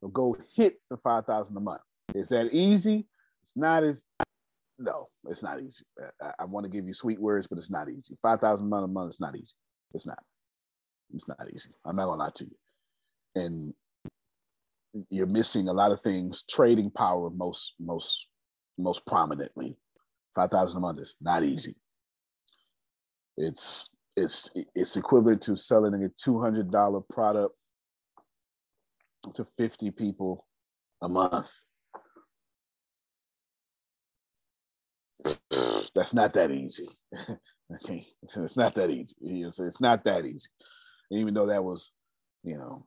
So go hit the 5,000 a month. Is that easy? It's not as no, it's not easy. I, I want to give you sweet words, but it's not easy. Five thousand a month a month is not easy. It's not. It's not easy. I'm not gonna lie to you. And you're missing a lot of things. Trading power, most most most prominently. Five thousand a month is not easy. It's it's it's equivalent to selling a two hundred dollar product to fifty people a month that's not that easy. (laughs) okay, it's not that easy. It's, not that easy. And even though that was, you know,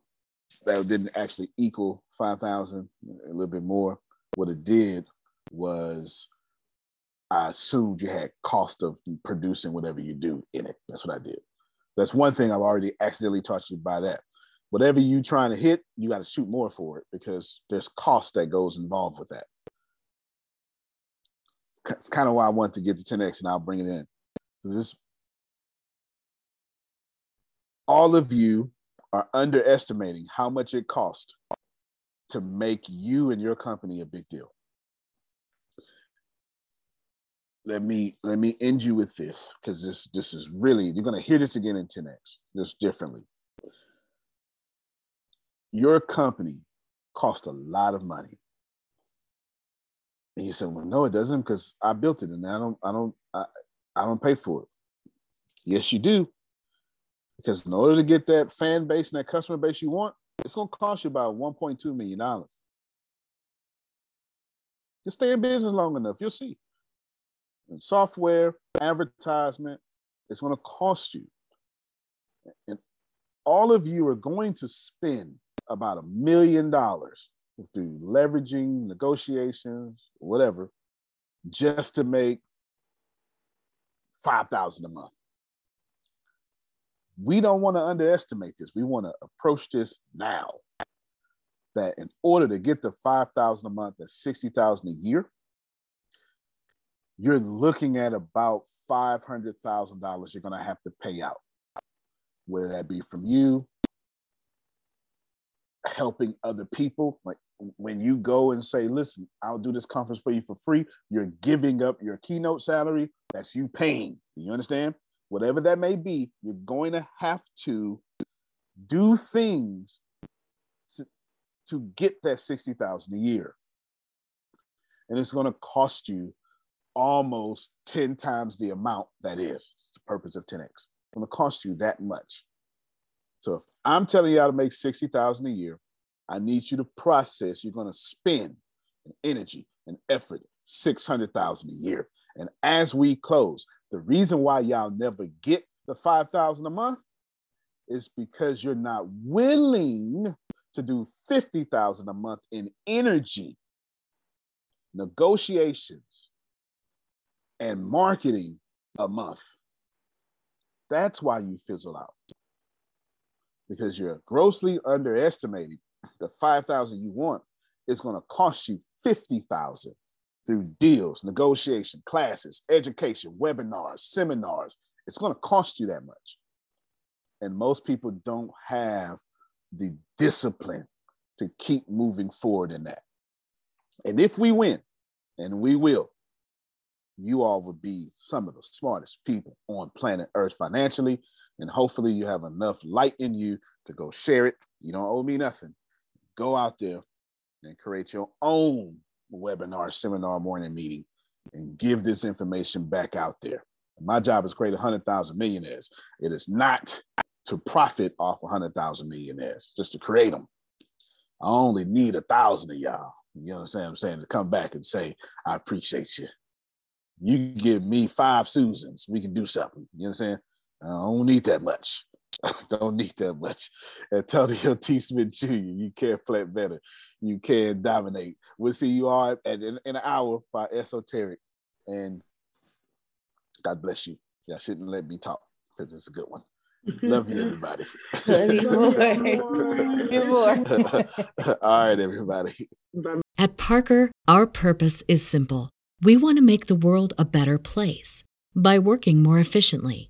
that didn't actually equal five thousand, a little bit more. What it did was, I assumed you had cost of producing whatever you do in it. That's what I did. That's one thing I've already accidentally taught you by that. Whatever you trying to hit, you got to shoot more for it because there's cost that goes involved with that it's kind of why I want to get to 10x, and I'll bring it in. This, all of you are underestimating how much it costs to make you and your company a big deal. Let me let me end you with this because this this is really you're gonna hear this again in 10x, just differently. Your company cost a lot of money and you said, "Well, no, it doesn't, because I built it, and I don't, I don't, I, I don't pay for it." Yes, you do, because in order to get that fan base and that customer base you want, it's going to cost you about 1.2 million dollars. Just stay in business long enough, you'll see. And software, advertisement, it's going to cost you, and all of you are going to spend about a million dollars through leveraging, negotiations, whatever, just to make 5,000 a month. We don't want to underestimate this. We want to approach this now. That in order to get the 5,000 a month, that's 60,000 a year, you're looking at about $500,000 you're going to have to pay out. Whether that be from you, helping other people. Like when you go and say, listen, I'll do this conference for you for free, you're giving up your keynote salary. That's you paying. Do you understand? Whatever that may be, you're going to have to do things to, to get that 60,000 a year. And it's going to cost you almost 10 times the amount that is. The purpose of 10X. It's going to cost you that much. So if I'm telling you how to make 60,000 a year, I need you to process. You're going to spend an energy and effort 600,000 a year. And as we close, the reason why y'all never get the 5,000 a month is because you're not willing to do 50,000 a month in energy, negotiations, and marketing a month. That's why you fizzle out because you're grossly underestimating the 5,000 you want is going to cost you 50,000 through deals, negotiation, classes, education, webinars, seminars. It's going to cost you that much. And most people don't have the discipline to keep moving forward in that. And if we win, and we will, you all will be some of the smartest people on planet Earth financially. And hopefully, you have enough light in you to go share it. You don't owe me nothing. Go out there and create your own webinar, seminar, morning meeting, and give this information back out there. My job is create 100,000 millionaires. It is not to profit off 100,000 millionaires, just to create them. I only need a thousand of y'all. You understand what I'm saying? To come back and say, I appreciate you. You give me five Susans, we can do something. You understand? I don't need that much. (laughs) don't need that much. Antonio (laughs) T. Smith Jr., you can't play better. You can dominate. We'll see you all at, in, in an hour for esoteric. And God bless you. Y'all shouldn't let me talk because it's a good one. Love you, (laughs) everybody. Love you more. All right, everybody. At Parker, our purpose is simple. We want to make the world a better place by working more efficiently,